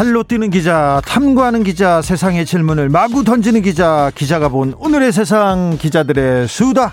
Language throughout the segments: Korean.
팔로 뛰는 기자, 탐구하는 기자, 세상의 질문을 마구 던지는 기자, 기자가 본 오늘의 세상 기자들의 수다.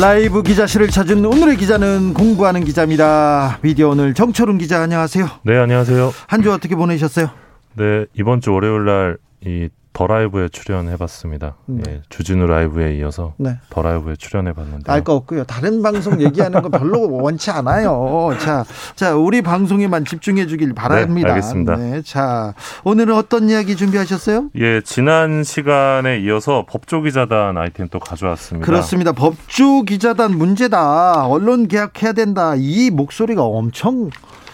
라이브 기자실을 찾은 오늘의 기자는 공부하는 기자입니다. 미디어 오늘 정철훈 기자 안녕하세요. 네, 안녕하세요. 한 주 어떻게 보내셨어요? 네, 이번 주 월요일 날이 더 라이브에 출연해봤습니다. 네. 예, 주진우 라이브에 이어서 네. 더 라이브에 출연해봤는데 알 거 없고요. 다른 방송 얘기하는 거 별로 원치 않아요. 자, 자 우리 방송에만 집중해 주길 바랍니다. 네, 알겠습니다. 네, 자 오늘은 어떤 이야기 준비하셨어요? 예, 지난 시간에 이어서 법조 기자단 아이템 또 가져왔습니다. 그렇습니다. 법조 기자단 문제다. 언론 개혁해야 된다. 이 목소리가 엄청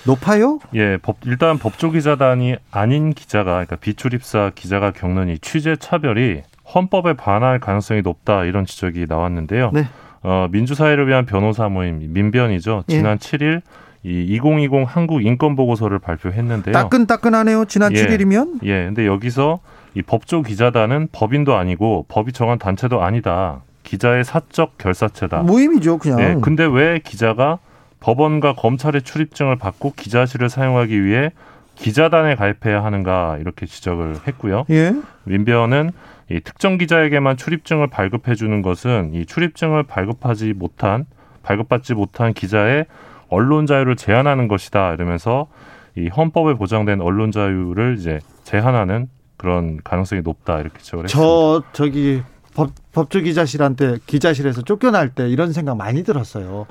높아요? 예, 법, 일단 법조 기자단이 아닌 기자가 그러니까 비출입사 기자가 겪는 이 취재 차별이 헌법에 반할 가능성이 높다 이런 지적이 나왔는데요. 네. 어, 민주사회를 위한 변호사 모임 민변이죠. 예. 지난 예. 7일 이 2020 한국 인권 보고서를 발표했는데요. 따끈따끈하네요. 지난 예, 7일이면. 예. 근데 여기서 이 법조 기자단은 법인도 아니고 법이 정한 단체도 아니다. 기자의 사적 결사체다. 모임이죠, 그냥. 예. 근데 왜 기자가 법원과 검찰의 출입증을 받고 기자실을 사용하기 위해 기자단에 가입해야 하는가 이렇게 지적을 했고요. 예. 민변은 이 특정 기자에게만 출입증을 발급해 주는 것은 이 출입증을 발급하지 못한 발급받지 못한 기자의 언론 자유를 제한하는 것이다 이러면서 이 헌법에 보장된 언론 자유를 이제 제한하는 그런 가능성이 높다 이렇게 지적을 했습니다. 저 저기 법, 법조 기자실한테 기자실에서 쫓겨날 때 이런 생각 많이 들었어요.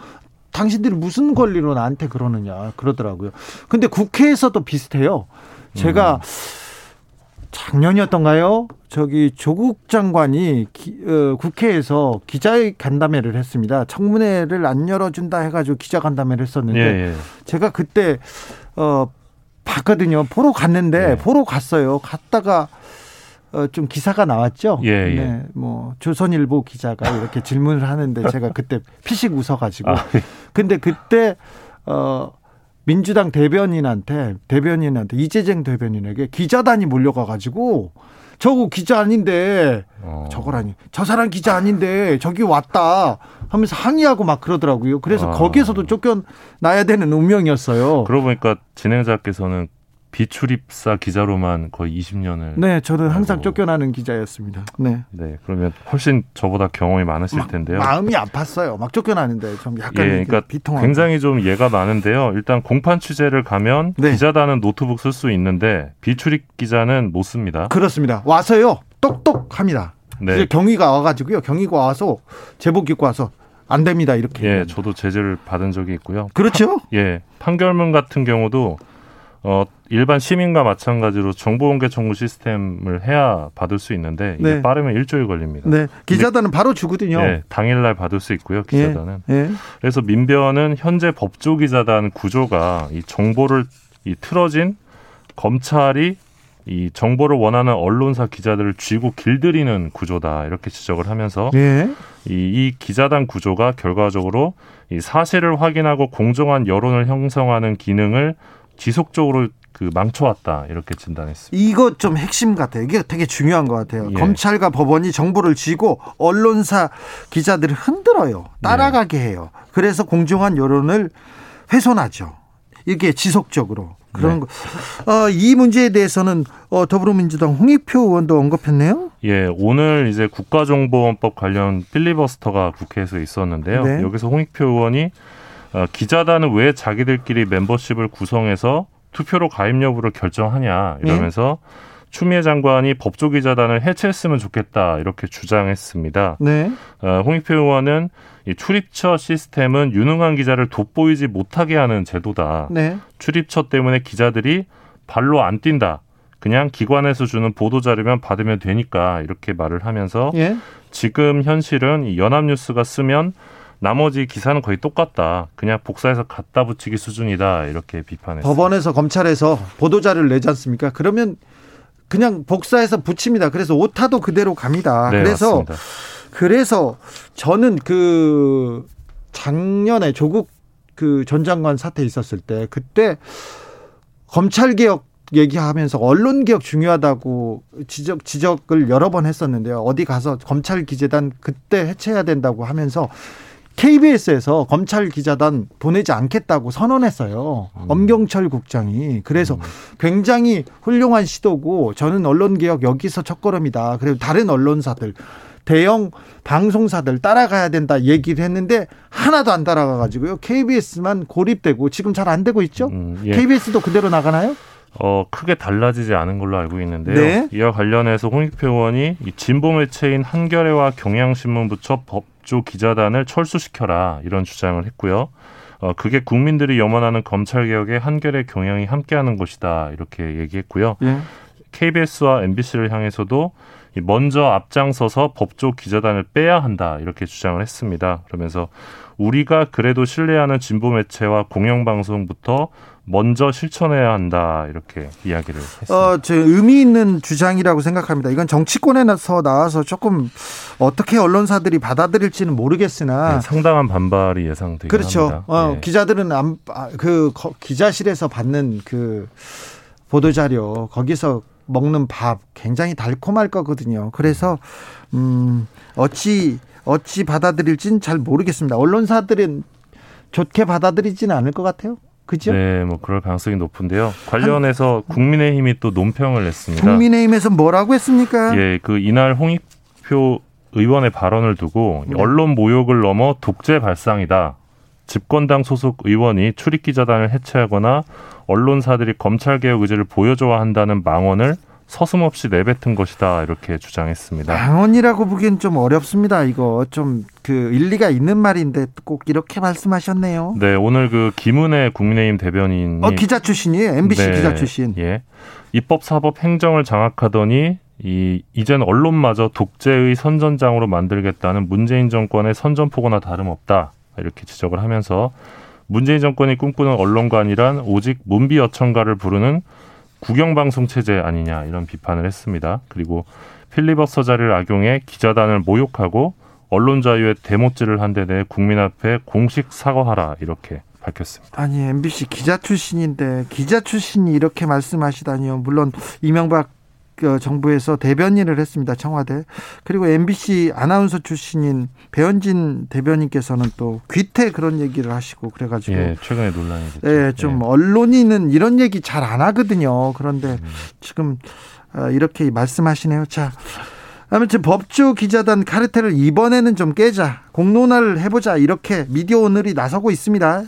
당신들이 무슨 권리로 나한테 그러느냐 그러더라고요. 근데 국회에서도 비슷해요. 제가 음. 작년이었던가요? 저기 조국 장관이 기, 어, 국회에서 기자 간담회를 했습니다. 청문회를 안 열어준다 해가지고 기자 간담회를 했었는데 예, 예. 제가 그때 어 봤거든요. 보러 갔는데 예. 보러 갔어요. 갔다가 어, 좀 기사가 나왔죠. 예, 예. 네, 뭐 조선일보 기자가 이렇게 질문을 하는데 제가 그때 피식 웃어가지고. 아, 예. 근데 그때 어 민주당 대변인한테 대변인한테 이재정 대변인에게 기자단이 몰려가가지고 저거 기자 아닌데 어. 저거라니 저 사람 기자 아닌데 저기 왔다 하면서 항의하고 막 그러더라고요. 그래서 아. 거기에서도 쫓겨나야 되는 운명이었어요. 그러고 보니까 진행자께서는 비출입사 기자로만 거의 20년을. 네, 저는 항상 쫓겨나는 기자였습니다. 네. 네, 그러면 훨씬 저보다 경험이 많으실 텐데요. 마음이 아팠어요. 막 쫓겨나는데 좀 약간 예, 그러니까 비통한. 굉장히 좀 예가 많은데요. 일단 공판 취재를 가면 네. 기자단은 노트북 쓸 수 있는데 비출입 기자는 못 씁니다. 그렇습니다. 와서요, 똑똑합니다. 네. 이제 경위가 와가지고요. 경위가 와서 제복 입고 와서 안 됩니다. 이렇게. 예, 저도 제재를 받은 적이 있고요. 그렇죠? 파, 예, 판결문 같은 경우도 어, 일반 시민과 마찬가지로 정보 공개 청구 시스템을 해야 받을 수 있는데 이게 네. 빠르면 일주일 걸립니다. 네. 기자단은 바로 주거든요. 네, 당일날 받을 수 있고요. 기자단은. 예. 예. 그래서 민변은 현재 법조 기자단 구조가 이 정보를 이 틀어진 검찰이 이 정보를 원하는 언론사 기자들을 쥐고 길들이는 구조다 이렇게 지적을 하면서 예. 이, 이 기자단 구조가 결과적으로 이 사실을 확인하고 공정한 여론을 형성하는 기능을 지속적으로 그 망쳐왔다 이렇게 진단했습니다. 이거 좀 핵심 같아요. 이게 되게 중요한 것 같아요. 예. 검찰과 법원이 정보를 쥐고 언론사 기자들을 흔들어요. 따라가게 예. 해요. 그래서 공정한 여론을 훼손하죠. 이게 지속적으로 그런 네. 거. 어, 이 문제에 대해서는 어, 더불어민주당 홍익표 의원도 언급했네요. 예, 오늘 이제 국가정보원법 관련 필리버스터가 국회에서 있었는데요. 네. 여기서 홍익표 의원이 어, 기자단은 왜 자기들끼리 멤버십을 구성해서 투표로 가입 여부를 결정하냐 이러면서 네. 추미애 장관이 법조 기자단을 해체했으면 좋겠다 이렇게 주장했습니다. 네. 어, 홍익표 의원은 이 출입처 시스템은 유능한 기자를 돋보이지 못하게 하는 제도다. 네. 출입처 때문에 기자들이 발로 안 뛴다. 그냥 기관에서 주는 보도 자료만 받으면 되니까 이렇게 말을 하면서 예? 지금 현실은 연합뉴스가 쓰면 나머지 기사는 거의 똑같다. 그냥 복사해서 갖다 붙이기 수준이다. 이렇게 비판했습니다. 법원에서 검찰에서 보도자료를 내지 않습니까? 그러면 그냥 복사해서 붙입니다. 그래서 오타도 그대로 갑니다. 네, 그래서 맞습니다. 그래서 저는 그 작년에 조국 그 전 장관 사태 있었을 때 그때 검찰 개혁 얘기하면서 언론 개혁 중요하다고 지적 지적을 여러 번 했었는데요. 어디 가서 검찰 기재단 그때 해체해야 된다고 하면서 KBS에서 검찰 기자단 보내지 않겠다고 선언했어요. 음. 엄경철 국장이. 그래서 음. 굉장히 훌륭한 시도고 저는 언론 개혁 여기서 첫걸음이다. 그리고 다른 언론사들 대형 방송사들 따라가야 된다 얘기를 했는데 하나도 안 따라가 가지고요. KBS만 고립되고 지금 잘 안 되고 있죠. 음, 예. KBS도 그대로 나가나요? 어, 크게 달라지지 않은 걸로 알고 있는데요. 네. 이와 관련해서 홍익표 의원이 이 진보 매체인 한겨레와 경향신문 부처 법 조 기자단을 철수시켜라 이런 주장을 했고요. 어, 그게 국민들이 염원하는 검찰 개혁에 한겨레 경향이 함께하는 것이다 이렇게 얘기했고요. 네. KBS와 MBC를 향해서도 먼저 앞장서서 법조 기자단을 빼야 한다 이렇게 주장을 했습니다. 그러면서 우리가 그래도 신뢰하는 진보 매체와 공영방송부터 먼저 실천해야 한다 이렇게 이야기를 했습니다. 어, 제 의미 있는 주장이라고 생각합니다. 이건 정치권에서 나와서 조금 어떻게 언론사들이 받아들일지는 모르겠으나 네, 상당한 반발이 예상되긴 그렇죠. 합니다. 어, 네. 기자들은 안, 아, 그 기자실에서 받는 그 보도 자료 거기서 먹는 밥 굉장히 달콤할 거거든요. 그래서 음, 어찌 어찌 받아들일지는 잘 모르겠습니다. 언론사들은 좋게 받아들이지는 않을 것 같아요. 그죠? 네, 뭐 그럴 가능성이 높은데요. 관련해서 국민의힘이 또 논평을 냈습니다. 국민의힘에서 뭐라고 했습니까? 예, 그 이날 홍익표 의원의 발언을 두고 네. 언론 모욕을 넘어 독재 발상이다. 집권당 소속 의원이 출입 기자단을 해체하거나 언론사들이 검찰 개혁 의지를 보여줘야 한다는 망언을 서슴없이 내뱉은 것이다 이렇게 주장했습니다. 망언이라고 보기엔 좀 어렵습니다. 이거 좀 그 일리가 있는 말인데 꼭 이렇게 말씀하셨네요. 네, 오늘 그 김은혜 국민의힘 대변인이 어, 기자 출신이에요. MBC 네, 기자 출신. 예. 입법, 사법, 행정을 장악하더니 이 이젠 언론마저 독재의 선전장으로 만들겠다는 문재인 정권의 선전포고나 다름없다 이렇게 지적을 하면서 문재인 정권이 꿈꾸는 언론관이란 오직 문비 어천가를 부르는 국영방송 체제 아니냐 이런 비판을 했습니다. 그리고 필리버스터 자리를 악용해 기자단을 모욕하고 언론 자유에 대못질을 한 데 대해 국민 앞에 공식 사과하라 이렇게 밝혔습니다. 아니 MBC 기자 출신인데 기자 출신이 이렇게 말씀하시다니요. 물론 이명박 그 정부에서 대변인을 했습니다. 청와대. 그리고 MBC 아나운서 출신인 배현진 대변인께서는 또 귀태 그런 얘기를 하시고 그래가지고 예, 최근에 논란이 됐죠. 예, 좀 예. 언론인은 이런 얘기 잘 안 하거든요. 그런데 음. 지금 어, 이렇게 말씀하시네요. 자. 아무튼 법조 기자단 카르텔을 이번에는 좀 깨자 공론화를 해보자 이렇게 미디어 오늘이 나서고 있습니다.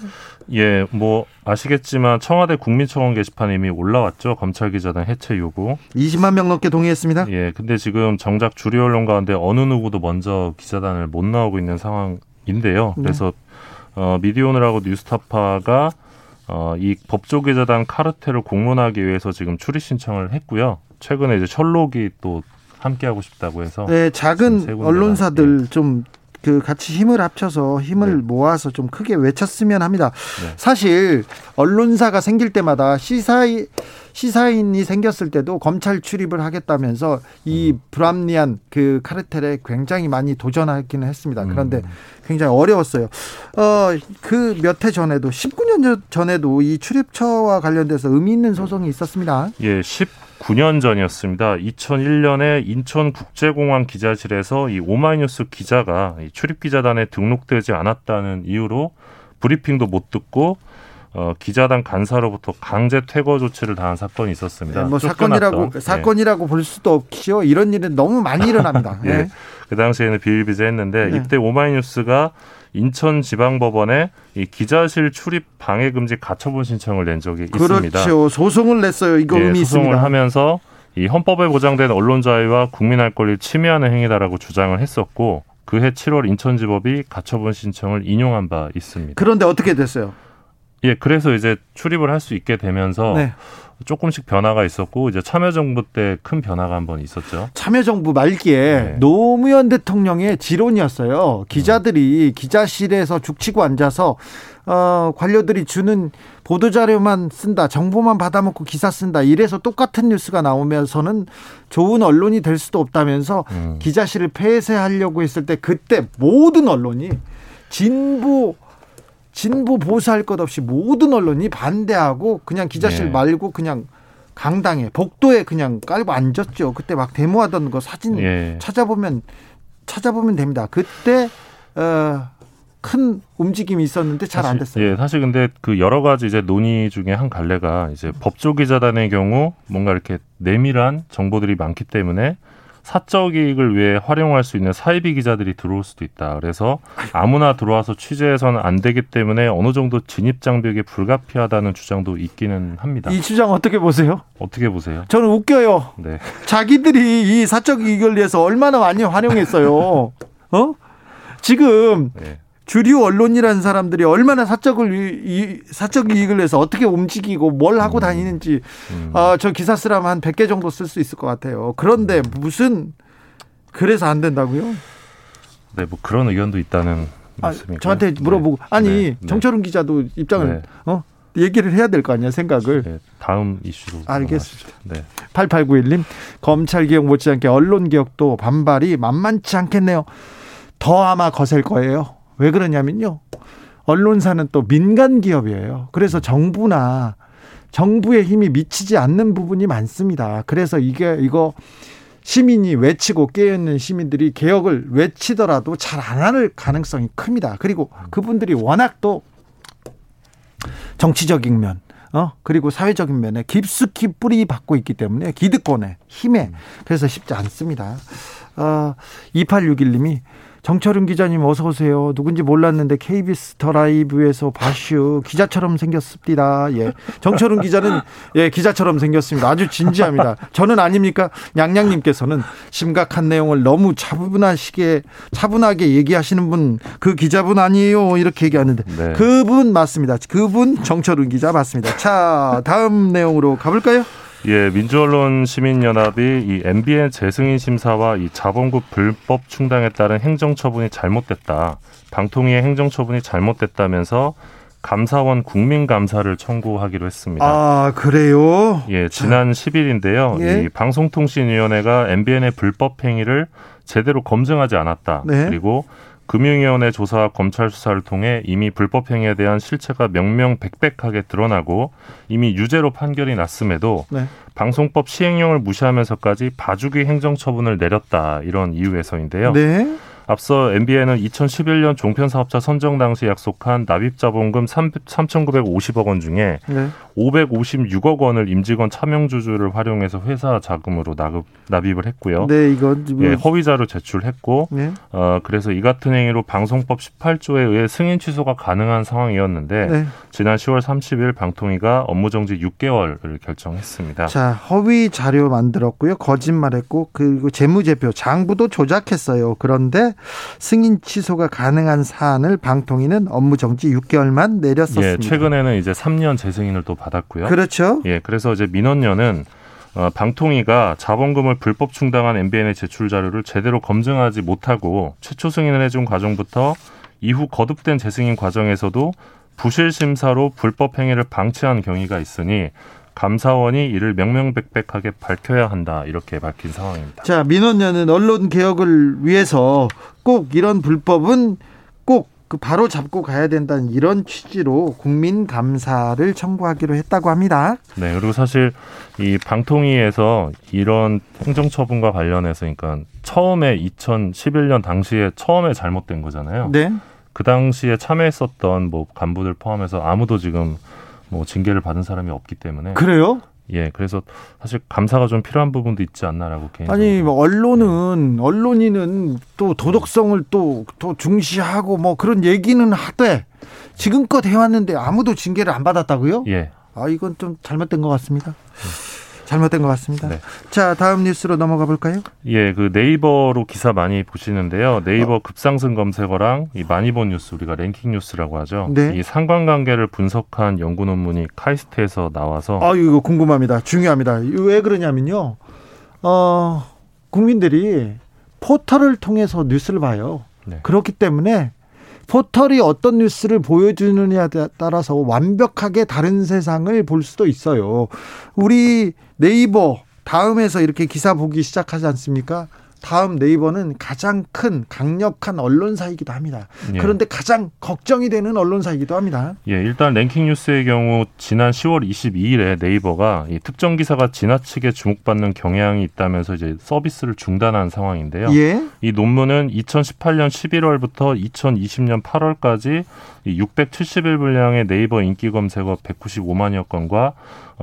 예, 뭐 아시겠지만 청와대 국민청원 게시판에 이미 올라왔죠. 검찰 기자단 해체 요구. 20만 명 넘게 동의했습니다. 예, 근데 지금 정작 주류 언론 가운데 어느 누구도 먼저 기자단을 못 나오고 있는 상황인데요. 네. 그래서 어, 미디어오늘하고 뉴스타파가 어, 이 법조 기자단 카르텔을 공론하기 위해서 지금 출입 신청을 했고요. 최근에 이제 철록이 또 함께하고 싶다고 해서 네, 작은 언론사들 네. 좀 그 같이 힘을 합쳐서 힘을 네. 모아서 좀 크게 외쳤으면 합니다. 네. 사실 언론사가 생길 때마다 시사이 시사인이 생겼을 때도 검찰 출입을 하겠다면서 이 음. 불합리한 그 카르텔에 굉장히 많이 도전하기는 했습니다. 그런데 음. 굉장히 어려웠어요. 어, 그 몇 해 전에도 19년 전에도 이 출입처와 관련돼서 의미 있는 소송이 있었습니다. 예, 10 9년 전이었습니다. 2001년에 인천국제공항 기자실에서 이 오마이뉴스 기자가 출입 기자단에 등록되지 않았다는 이유로 브리핑도 못 듣고 어, 기자단 간사로부터 강제 퇴거 조치를 당한 사건이 있었습니다. 네, 뭐 사건이라고 네. 사건이라고 볼 수도 없죠. 이런 일은 너무 많이 일어납니다. 네. 네. 그 당시에는 비일비재했는데 네. 이때 오마이뉴스가 인천지방법원에 이 기자실 출입 방해 금지 가처분 신청을 낸 적이 그렇죠. 있습니다. 그렇죠. 소송을 냈어요. 이거 예, 의미 소송을 있습니다. 하면서 이 헌법에 보장된 언론 자유와 국민 할 권리를 침해하는 행위다라고 주장을 했었고 그해 7월 인천지법이 가처분 신청을 인용한 바 있습니다. 그런데 어떻게 됐어요? 예, 그래서 이제 출입을 할 수 있게 되면서 네. 조금씩 변화가 있었고 이제 참여정부 때 큰 변화가 한 번 있었죠. 참여정부 말기에 네. 노무현 대통령의 지론이었어요. 기자들이 음. 기자실에서 죽치고 앉아서 어, 관료들이 주는 보도자료만 쓴다, 정보만 받아먹고 기사 쓴다, 이래서 똑같은 뉴스가 나오면서는 좋은 언론이 될 수도 없다면서 음. 기자실을 폐쇄하려고 했을 때 그때 모든 언론이 진보, 진보 보수할 것 없이 모든 언론이 반대하고 그냥 기자실 네. 말고 그냥 강당에 복도에 그냥 깔고 앉았죠. 그때 막 데모하던 거 사진 예. 찾아보면 찾아보면 됩니다. 그때 어, 큰 움직임이 있었는데 잘 안 됐어요. 예, 사실 근데 그 여러 가지 이제 논의 중에 한 갈래가 이제 법조 기자단의 경우 뭔가 이렇게 내밀한 정보들이 많기 때문에 사적 이익을 위해 활용할 수 있는 사이비 기자들이 들어올 수도 있다. 그래서 아무나 들어와서 취재해서는 안 되기 때문에 어느 정도 진입 장벽이 불가피하다는 주장도 있기는 합니다. 이 주장 어떻게 보세요? 어떻게 보세요? 저는 웃겨요. 네. 자기들이 이 사적 이익을 위해서 얼마나 많이 활용했어요. 어? 지금 네. 주류 언론이라는 사람들이 얼마나 사적을 이, 사적 이익을 위해서 어떻게 움직이고 뭘 하고 음. 다니는지 음. 어, 저 기사 쓰라면 한 100개 정도 쓸 수 있을 것 같아요. 그런데 음. 무슨 그래서 안 된다고요? 네, 뭐 그런 의견도 있다는 아, 말씀이고 저한테 물어보고 네. 아니 네. 네. 정철은 기자도 입장을 네. 어 얘기를 해야 될 거 아니야 생각을. 네, 다음 이슈로. 알겠습니다. 네. 8891님 검찰 개혁 못지않게 언론 개혁도 반발이 만만치 않겠네요. 더 아마 거셀 거예요. 왜 그러냐면요. 언론사는 또 민간 기업이에요. 그래서 정부나 정부의 힘이 미치지 않는 부분이 많습니다. 그래서 이게 이거 시민이 외치고 깨어있는 시민들이 개혁을 외치더라도 잘안할 가능성이 큽니다. 그리고 그분들이 워낙 또 정치적인 면, 어 그리고 사회적인 면에 깊숙이 뿌리 받고 있기 때문에 기득권에 힘에 그래서 쉽지 않습니다. 어, 2861님이 정철은 기자님 어서 오세요. 누군지 몰랐는데 KBS 더 라이브에서 바슈 기자처럼 생겼습니다. 예. 정철은 기자는 예, 기자처럼 생겼습니다. 아주 진지합니다. 저는 아닙니까? 양양님께서는 심각한 내용을 너무 차분하시게 차분하게 얘기하시는 분 그 기자분 아니에요. 이렇게 얘기하는데 네. 그분 맞습니다. 그분 정철은 기자 맞습니다. 자, 다음 내용으로 가볼까요? 예, 민주언론 시민연합이 이 MBN 재승인 심사와 이 자본급 불법 충당에 따른 행정처분이 잘못됐다. 방통위의 행정처분이 잘못됐다면서 감사원 국민감사를 청구하기로 했습니다. 아, 그래요? 예, 지난 자. 10일인데요. 예? 이 방송통신위원회가 MBN의 불법 행위를 제대로 검증하지 않았다. 네. 그리고 금융위원회 조사와 검찰 수사를 통해 이미 불법 행위에 대한 실체가 명명백백하게 드러나고 이미 유죄로 판결이 났음에도 네. 방송법 시행령을 무시하면서까지 봐주기 행정처분을 내렸다 이런 이유에서인데요. 네. 앞서 MBN은 2011년 종편 사업자 선정 당시 약속한 납입 자본금 3,950억 원 중에 네. 556억 원을 임직원 차명 주주를 활용해서 회사 자금으로 납입, 납입을 했고요. 네, 이건 뭐... 예, 허위자료 제출했고, 네. 어, 그래서 이 같은 행위로 방송법 18조에 의해 승인 취소가 가능한 상황이었는데 네. 지난 10월 30일 방통위가 업무 정지 6개월을 결정했습니다. 자, 허위 자료 만들었고요, 거짓말했고, 그리고 재무제표 장부도 조작했어요. 그런데 승인 취소가 가능한 사안을 방통위는 업무 정지 6개월만 내렸었습니다. 예, 최근에는 이제 3년 재승인을 또 받았고요. 그렇죠. 예, 그래서 이제 민원녀는 어, 방통위가 자본금을 불법 충당한 MBN의 제출 자료를 제대로 검증하지 못하고 최초 승인을 해준 과정부터 이후 거듭된 재승인 과정에서도 부실 심사로 불법 행위를 방치한 경위가 있으니 감사원이 이를 명명백백하게 밝혀야 한다 이렇게 밝힌 상황입니다. 자 민원녀는 언론 개혁을 위해서 꼭 이런 불법은 꼭 그 바로 잡고 가야 된다는 이런 취지로 국민 감사를 청구하기로 했다고 합니다. 네, 그리고 사실 이 방통위에서 이런 행정처분과 관련해서 그러니까 처음에 2011년 당시에 처음에 잘못된 거잖아요. 네. 그 당시에 참여했었던 뭐 간부들 포함해서 아무도 지금 뭐 징계를 받은 사람이 없기 때문에 그래요? 예, 그래서 사실 감사가 좀 필요한 부분도 있지 않나라고 개인적으로. 아니, 뭐 언론은 네. 언론인은 또 도덕성을 또, 또 중시하고 뭐 그런 얘기는 하되 지금껏 해왔는데 아무도 징계를 안 받았다고요? 예. 아, 이건 좀 잘못된 것 같습니다. 네. 잘못된 것 같습니다. 네. 자, 다음 뉴스로 넘어가 볼까요? 예, 그 네이버로 기사 많이 보시는데요. 네이버 어. 급상승 검색어랑 이 많이 본 뉴스 우리가 랭킹 뉴스라고 하죠. 네. 이 상관관계를 분석한 연구 논문이 카이스트에서 나와서 아, 이거 궁금합니다. 중요합니다. 왜 그러냐면요. 어, 국민들이 포털을 통해서 뉴스를 봐요. 네. 그렇기 때문에 포털이 어떤 뉴스를 보여주느냐에 따라서 완벽하게 다른 세상을 볼 수도 있어요. 우리 네이버 다음에서 이렇게 기사 보기 시작하지 않습니까? 다음 네이버는 가장 큰 강력한 언론사이기도 합니다. 예. 그런데 가장 걱정이 되는 언론사이기도 합니다. 예, 일단 랭킹 뉴스의 경우 지난 10월 22일에 네이버가 이 특정 기사가 지나치게 주목받는 경향이 있다면서 이제 서비스를 중단한 상황인데요. 예. 이 논문은 2018년 11월부터 2020년 8월까지 670일 분량의 네이버 인기 검색어 195만여 건과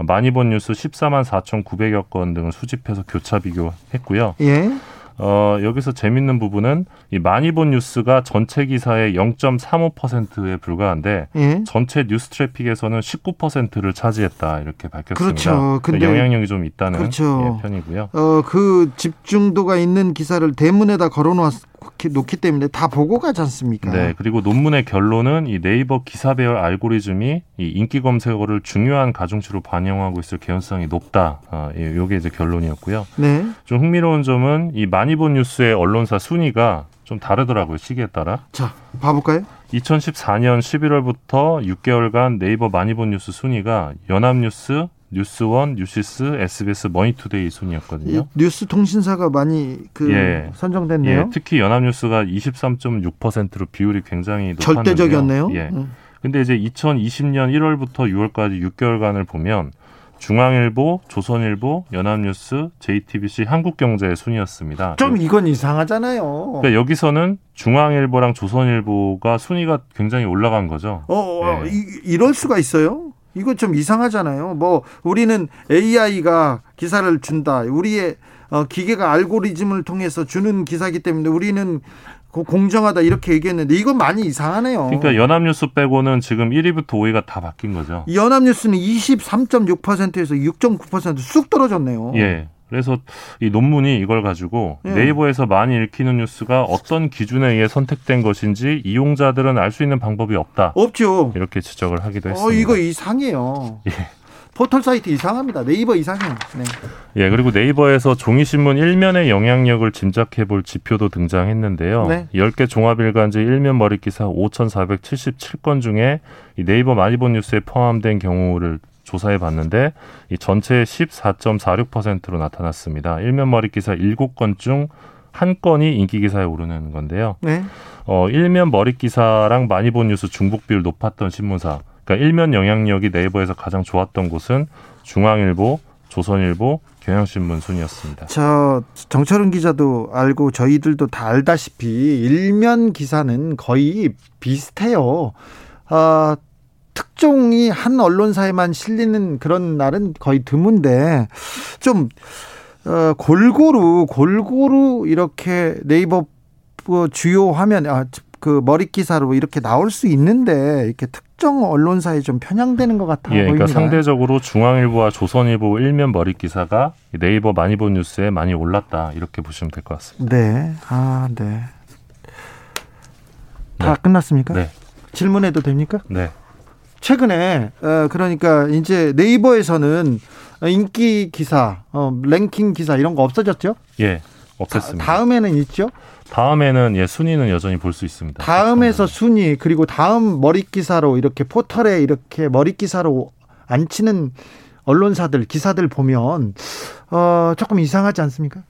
많이 본 뉴스 14만 4,900여 건 등을 수집해서 교차 비교했고요. 예. 어, 여기서 재밌는 부분은 이 많이 본 뉴스가 전체 기사의 0.35%에 불과한데 예? 전체 뉴스 트래픽에서는 19%를 차지했다 이렇게 밝혔습니다. 그렇죠. 근데 영향력이 좀 있다는 그렇죠. 예, 편이고요. 어, 그 집중도가 있는 기사를 대문에다 걸어 놓았 놓기 때문에 다 보고 가지 않습니까? 네. 그리고 논문의 결론은 이 네이버 기사 배열 알고리즘이 이 인기 검색어를 중요한 가중치로 반영하고 있을 개연성이 높다. 아, 예, 요게 이제 결론이었고요. 네. 좀 흥미로운 점은 이 많이 본 뉴스의 언론사 순위가 좀 다르더라고요. 시기에 따라. 자, 봐볼까요? 2014년 11월부터 6개월간 네이버 많이 본 뉴스 순위가 연합뉴스, 뉴스원, 뉴시스, SBS, 머니투데이 순이었거든요. 뉴스 통신사가 많이 그 예. 선정됐네요. 예, 특히 연합뉴스가 23.6%로 비율이 굉장히 높았는데요. 절대적이었네요. 예. 음. 근데 이제 2020년 1월부터 6월까지 6개월간을 보면 중앙일보, 조선일보, 연합뉴스, JTBC, 한국경제 순이었습니다. 좀 이건 이상하잖아요. 그러니까 여기서는 중앙일보랑 조선일보가 순위가 굉장히 올라간 거죠. 어, 어 네. 이, 이럴 수가 있어요? 이거 좀 이상하잖아요. 뭐 우리는 AI가 기사를 준다. 우리의 어, 기계가 알고리즘을 통해서 주는 기사기 때문에 우리는 공정하다 이렇게 얘기했는데 이건 많이 이상하네요. 그러니까 연합뉴스 빼고는 지금 1위부터 5위가 다 바뀐 거죠. 연합뉴스는 23.6%에서 6.9%쑥 떨어졌네요. 예. 그래서 이 논문이 이걸 가지고 네. 네이버에서 많이 읽히는 뉴스가 어떤 기준에 의해 선택된 것인지 이용자들은 알 수 있는 방법이 없다. 없죠. 이렇게 지적을 하기도 어, 했습니다. 어, 이거 이상해요. 예. 포털 사이트 이상합니다. 네이버 이상해요. 네. 예, 그리고 네이버에서 종이 신문 일면의 영향력을 짐작해 볼 지표도 등장했는데요. 네. 10개 종합 일간지 일면 머리 기사 5,477건 중에 이 네이버 많이 본 뉴스에 포함된 경우를 조사해 봤는데 이 전체의 14.46%로 나타났습니다. 일면 머리 기사 7건 중 한 건이 인기 기사에 오르는 건데요. 네. 어, 일면 머리 기사랑 많이 본 뉴스 중복 비율 높았던 신문사. 그러니까 일면 영향력이 네이버에서 가장 좋았던 곳은 중앙일보, 조선일보, 경향신문 순이었습니다. 저 정철은 기자도 알고 저희들도 다 알다시피 일면 기사는 거의 비슷해요. 아, 특종이 한 언론사에만 실리는 그런 날은 거의 드문데 좀 어, 골고루 골고루 이렇게 네이버 그 주요 화면 아, 그 머리 기사로 이렇게 나올 수 있는데 이렇게 특정 언론사에 좀 편향되는 것 같아 예, 그러니까 상대적으로 중앙일보와 조선일보 일면 머리 기사가 네이버 많이 본 뉴스에 많이 올랐다 이렇게 보시면 될 것 같습니다. 네, 아, 네. 다 네. 끝났습니까? 네. 질문해도 됩니까? 네. 최근에 어, 그러니까 이제 네이버에서는 인기 기사, 어, 랭킹 기사 이런 거 없어졌죠? 예, 없었습니다. 다음에는 있죠? 다음에는 예 순위는 여전히 볼 수 있습니다. 다음에서 순위 그리고 다음 머리 기사로 이렇게 포털에 이렇게 머리 기사로 앉히는 언론사들 기사들 보면 어 조금 이상하지 않습니까?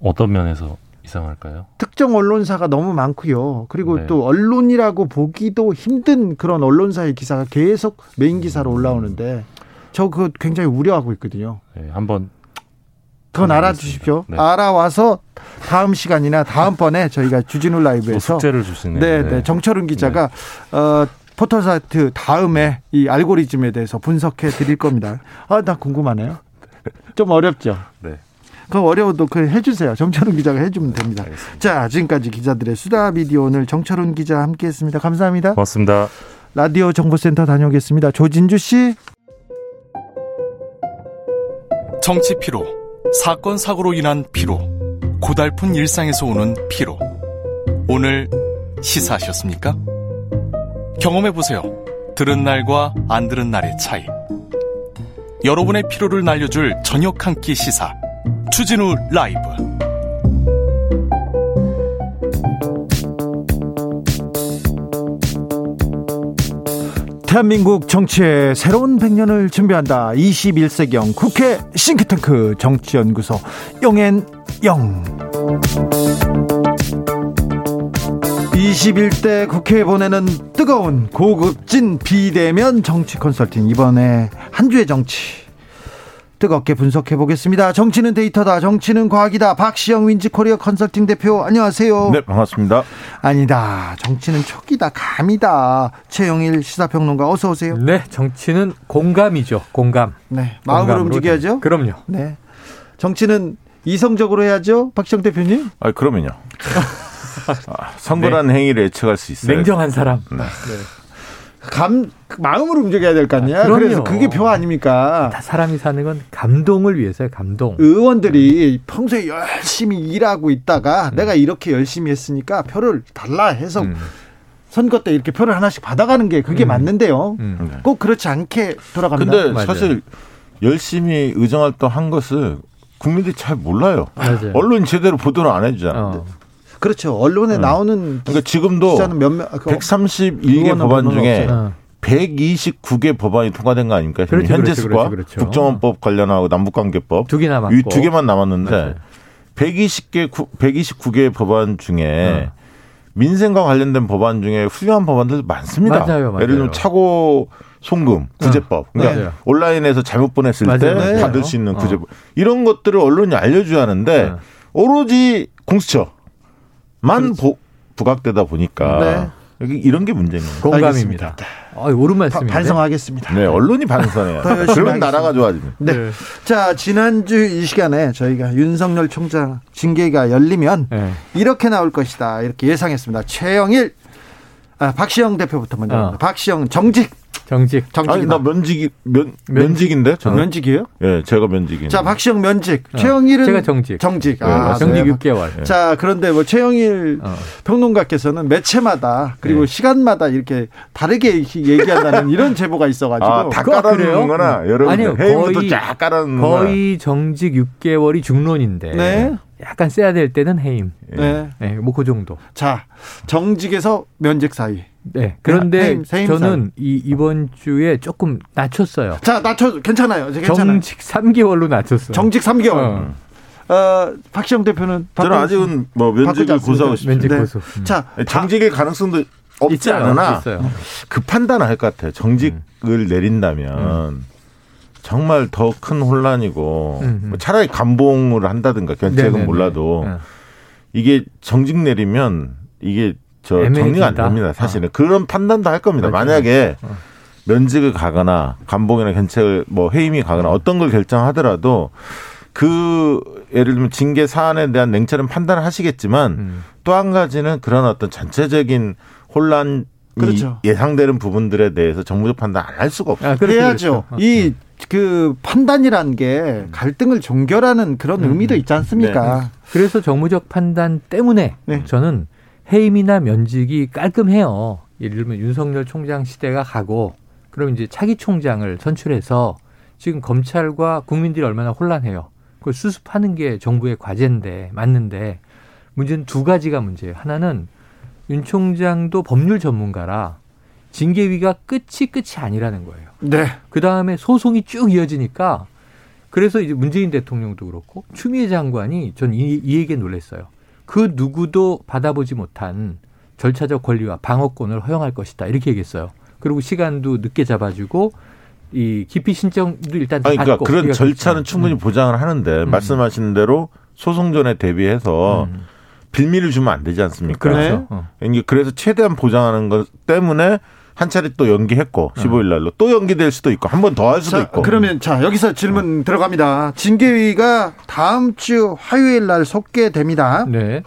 어떤 면에서 이상할까요? 특정 언론사가 너무 많고요. 그리고 네. 또 언론이라고 보기도 힘든 그런 언론사의 기사가 계속 메인 기사로 올라오는데 저 그거 굉장히 우려하고 있거든요. 네, 한번 그건 알아주십시오. 네. 알아와서 다음 시간이나 다음번에 저희가 주진우 라이브에서 숙제를 주시네요. 네, 네. 정철은 기자가 네. 어, 포털 사이트 다음에 이 알고리즘에 대해서 분석해 드릴 겁니다. 아, 나 궁금하네요. 좀 어렵죠. 네. 그 어려워도 그 해주세요. 정철훈 기자가 해주면 됩니다. 알겠습니다. 자, 지금까지 기자들의 수다 비디오 오늘 정철훈 기자 함께했습니다. 감사합니다. 고맙습니다. 라디오 정보센터 다녀오겠습니다. 조진주 씨. 정치 피로, 사건 사고로 인한 피로, 고달픈 일상에서 오는 피로. 오늘 시사하셨습니까? 경험해보세요. 들은 날과 안 들은 날의 차이. 여러분의 피로를 날려줄 저녁 한 끼 시사. 추진우 라이브. 대한민국 정치의 새로운 100년을 준비한다. 21세기형 국회 싱크탱크 정치연구소 용앤 영. 21대 국회에 보내는 뜨거운 고급진 비대면 정치 컨설팅. 이번에 한 주의 정치 뜨겁게 분석해 보겠습니다. 정치는 데이터다. 정치는 과학이다. 박시영 윈지 코리아 컨설팅 대표 안녕하세요. 네, 반갑습니다. 아니다. 정치는 촉이다. 감이다. 최영일 시사평론가 어서 오세요. 네, 정치는 공감이죠. 공감. 네, 마음으로 움직여야죠. 그럼요. 네. 정치는 이성적으로 해야죠. 박시영 대표님. 아, 그러면요. 아, 성불한 네. 행위를 예측할 수 있어요. 냉정한 사람. 네. 네. 감 마음으로 움직여야 될 거 아니야. 그럼요. 그래서 그게 표 아닙니까? 다 사람이 사는 건 감동을 위해서요. 감동. 의원들이 평소에 열심히 일하고 있다가 음. 내가 이렇게 열심히 했으니까 표를 달라 해서 음. 선거 때 이렇게 표를 하나씩 받아가는 게 그게 음. 맞는데요. 음. 네. 꼭 그렇지 않게 돌아간다. 근데 맞아요. 사실 열심히 의정활동 한 것을 국민들이 잘 몰라요. 맞아요. 언론 제대로 보도를 안 해주잖아. 어. 그렇죠. 언론에 음. 나오는 그러니까 지금도 몇몇 131개 그 법안 중에 없어요. 129개 법안이 통과된 거 아닙니까? 그렇죠, 현재 그렇죠, 수가 그렇죠, 그렇죠. 국정원법 관련하고 남북관계법 두 개 남았고 두 개만 남았는데 맞아요. 120개 129개 법안 중에 어. 민생과 관련된 법안 중에 훌륭한 법안들 많습니다. 맞아요, 맞아요. 예를 들면 차고 송금 구제법. 그러니까 네. 온라인에서 잘못 보냈을 맞아요. 때 네. 받을 수 있는 어. 구제법. 어. 이런 것들을 언론이 알려줘야 하는데 어. 오로지 공수처 만 보, 부각되다 보니까 네. 여기 이런 게 문제입니다. 공감입니다. 아, 옳은 말씀입니다. 반성하겠습니다. 네, 언론이 반성해요. 그러면 나라가 좋아집니다. 네. 네. 자, 지난주 이 시간에 저희가 윤석열 총장 징계가 열리면 네. 이렇게 나올 것이다. 이렇게 예상했습니다. 최영일 아, 박시영 대표부터 먼저. 어. 박시영 정직 정직. 정직. 아니, 나 면직, 면, 면직인데? 저는. 면직이에요? 예, 네, 제가 면직인. 자, 박시영 면직. 어. 최영일은. 제가 정직. 정직. 네, 아, 정직 네. 6개월. 자, 그런데 뭐 최영일 어. 평론가께서는 매체마다 그리고 네. 시간마다 이렇게 다르게 얘기한다는 이런 제보가 있어 가지고. 아, 다 깔아놓는 거나 여러분. 아니요, 거의, 거의 정직 6개월이 중론인데. 네. 약간 세야 될 때는 해임. 네. 네. 뭐 그 정도. 자, 정직에서 면직 사이. 네. 그런데 해임, 저는 이 이번 주에 조금 낮췄어요. 자, 낮춰 괜찮아요. 괜찮아요. 정직 3개월로 낮췄어요. 정직 3개월. 어. 어, 박시영 대표는 저는 아직은 뭐 면직을 고수하고 싶습니다. 면직 고수. 음. 자, 정직의 가능성도 없지 있어요. 않으나 있어요. 그 판단을 할 것 같아요. 정직을 음. 내린다면 음. 정말 더 큰 혼란이고 음, 음. 뭐 차라리 감봉을 한다든가 견책은 네네네. 몰라도 네. 이게 정직 내리면 이게 저 정리가 안 됩니다. 사실은 어. 그런 판단도 할 겁니다. 만약에 어. 면직을 가거나 감봉이나 견책을 뭐 해임이 가거나 어떤 걸 결정하더라도 그 예를 들면 징계 사안에 대한 냉철한 판단을 하시겠지만 음. 또한 가지는 그런 어떤 전체적인 혼란 그렇죠. 예상되는 부분들에 대해서 정무적 판단 안 할 수가 없어요. 아, 그렇죠, 해야죠. 그렇죠. 이 음. 그 판단이란 게 갈등을 종결하는 그런 음. 의미도 있지 않습니까? 네. 그래서 정무적 판단 때문에 네. 저는 해임이나 면직이 깔끔해요. 예를 들면 윤석열 총장 시대가 가고 그럼 이제 차기 총장을 선출해서 지금 검찰과 국민들이 얼마나 혼란해요. 그걸 수습하는 게 정부의 과제인데 맞는데 문제는 두 가지가 문제예요. 하나는 윤 총장도 법률 전문가라 징계위가 끝이 끝이 아니라는 거예요. 네. 그 다음에 소송이 쭉 이어지니까 그래서 이제 문재인 대통령도 그렇고 추미애 장관이 전 이, 이 얘기에 놀랐어요. 그 누구도 받아보지 못한 절차적 권리와 방어권을 허용할 것이다 이렇게 얘기했어요. 그리고 시간도 늦게 잡아주고 이 기피 신청도 일단 아니, 그러니까 그런 절차는 충분히 음. 보장을 하는데 음. 말씀하시는 대로 소송 전에 대비해서 음. 빌미를 주면 안 되지 않습니까? 그렇죠. 어. 그래서 최대한 보장하는 것 때문에 한 차례 또 연기했고 15일 날로 또 연기될 수도 있고 한 번 더 할 수도 자, 있고. 그러면 자 여기서 질문 들어갑니다. 징계위가 다음 주 화요일 날 속개됩니다. 네.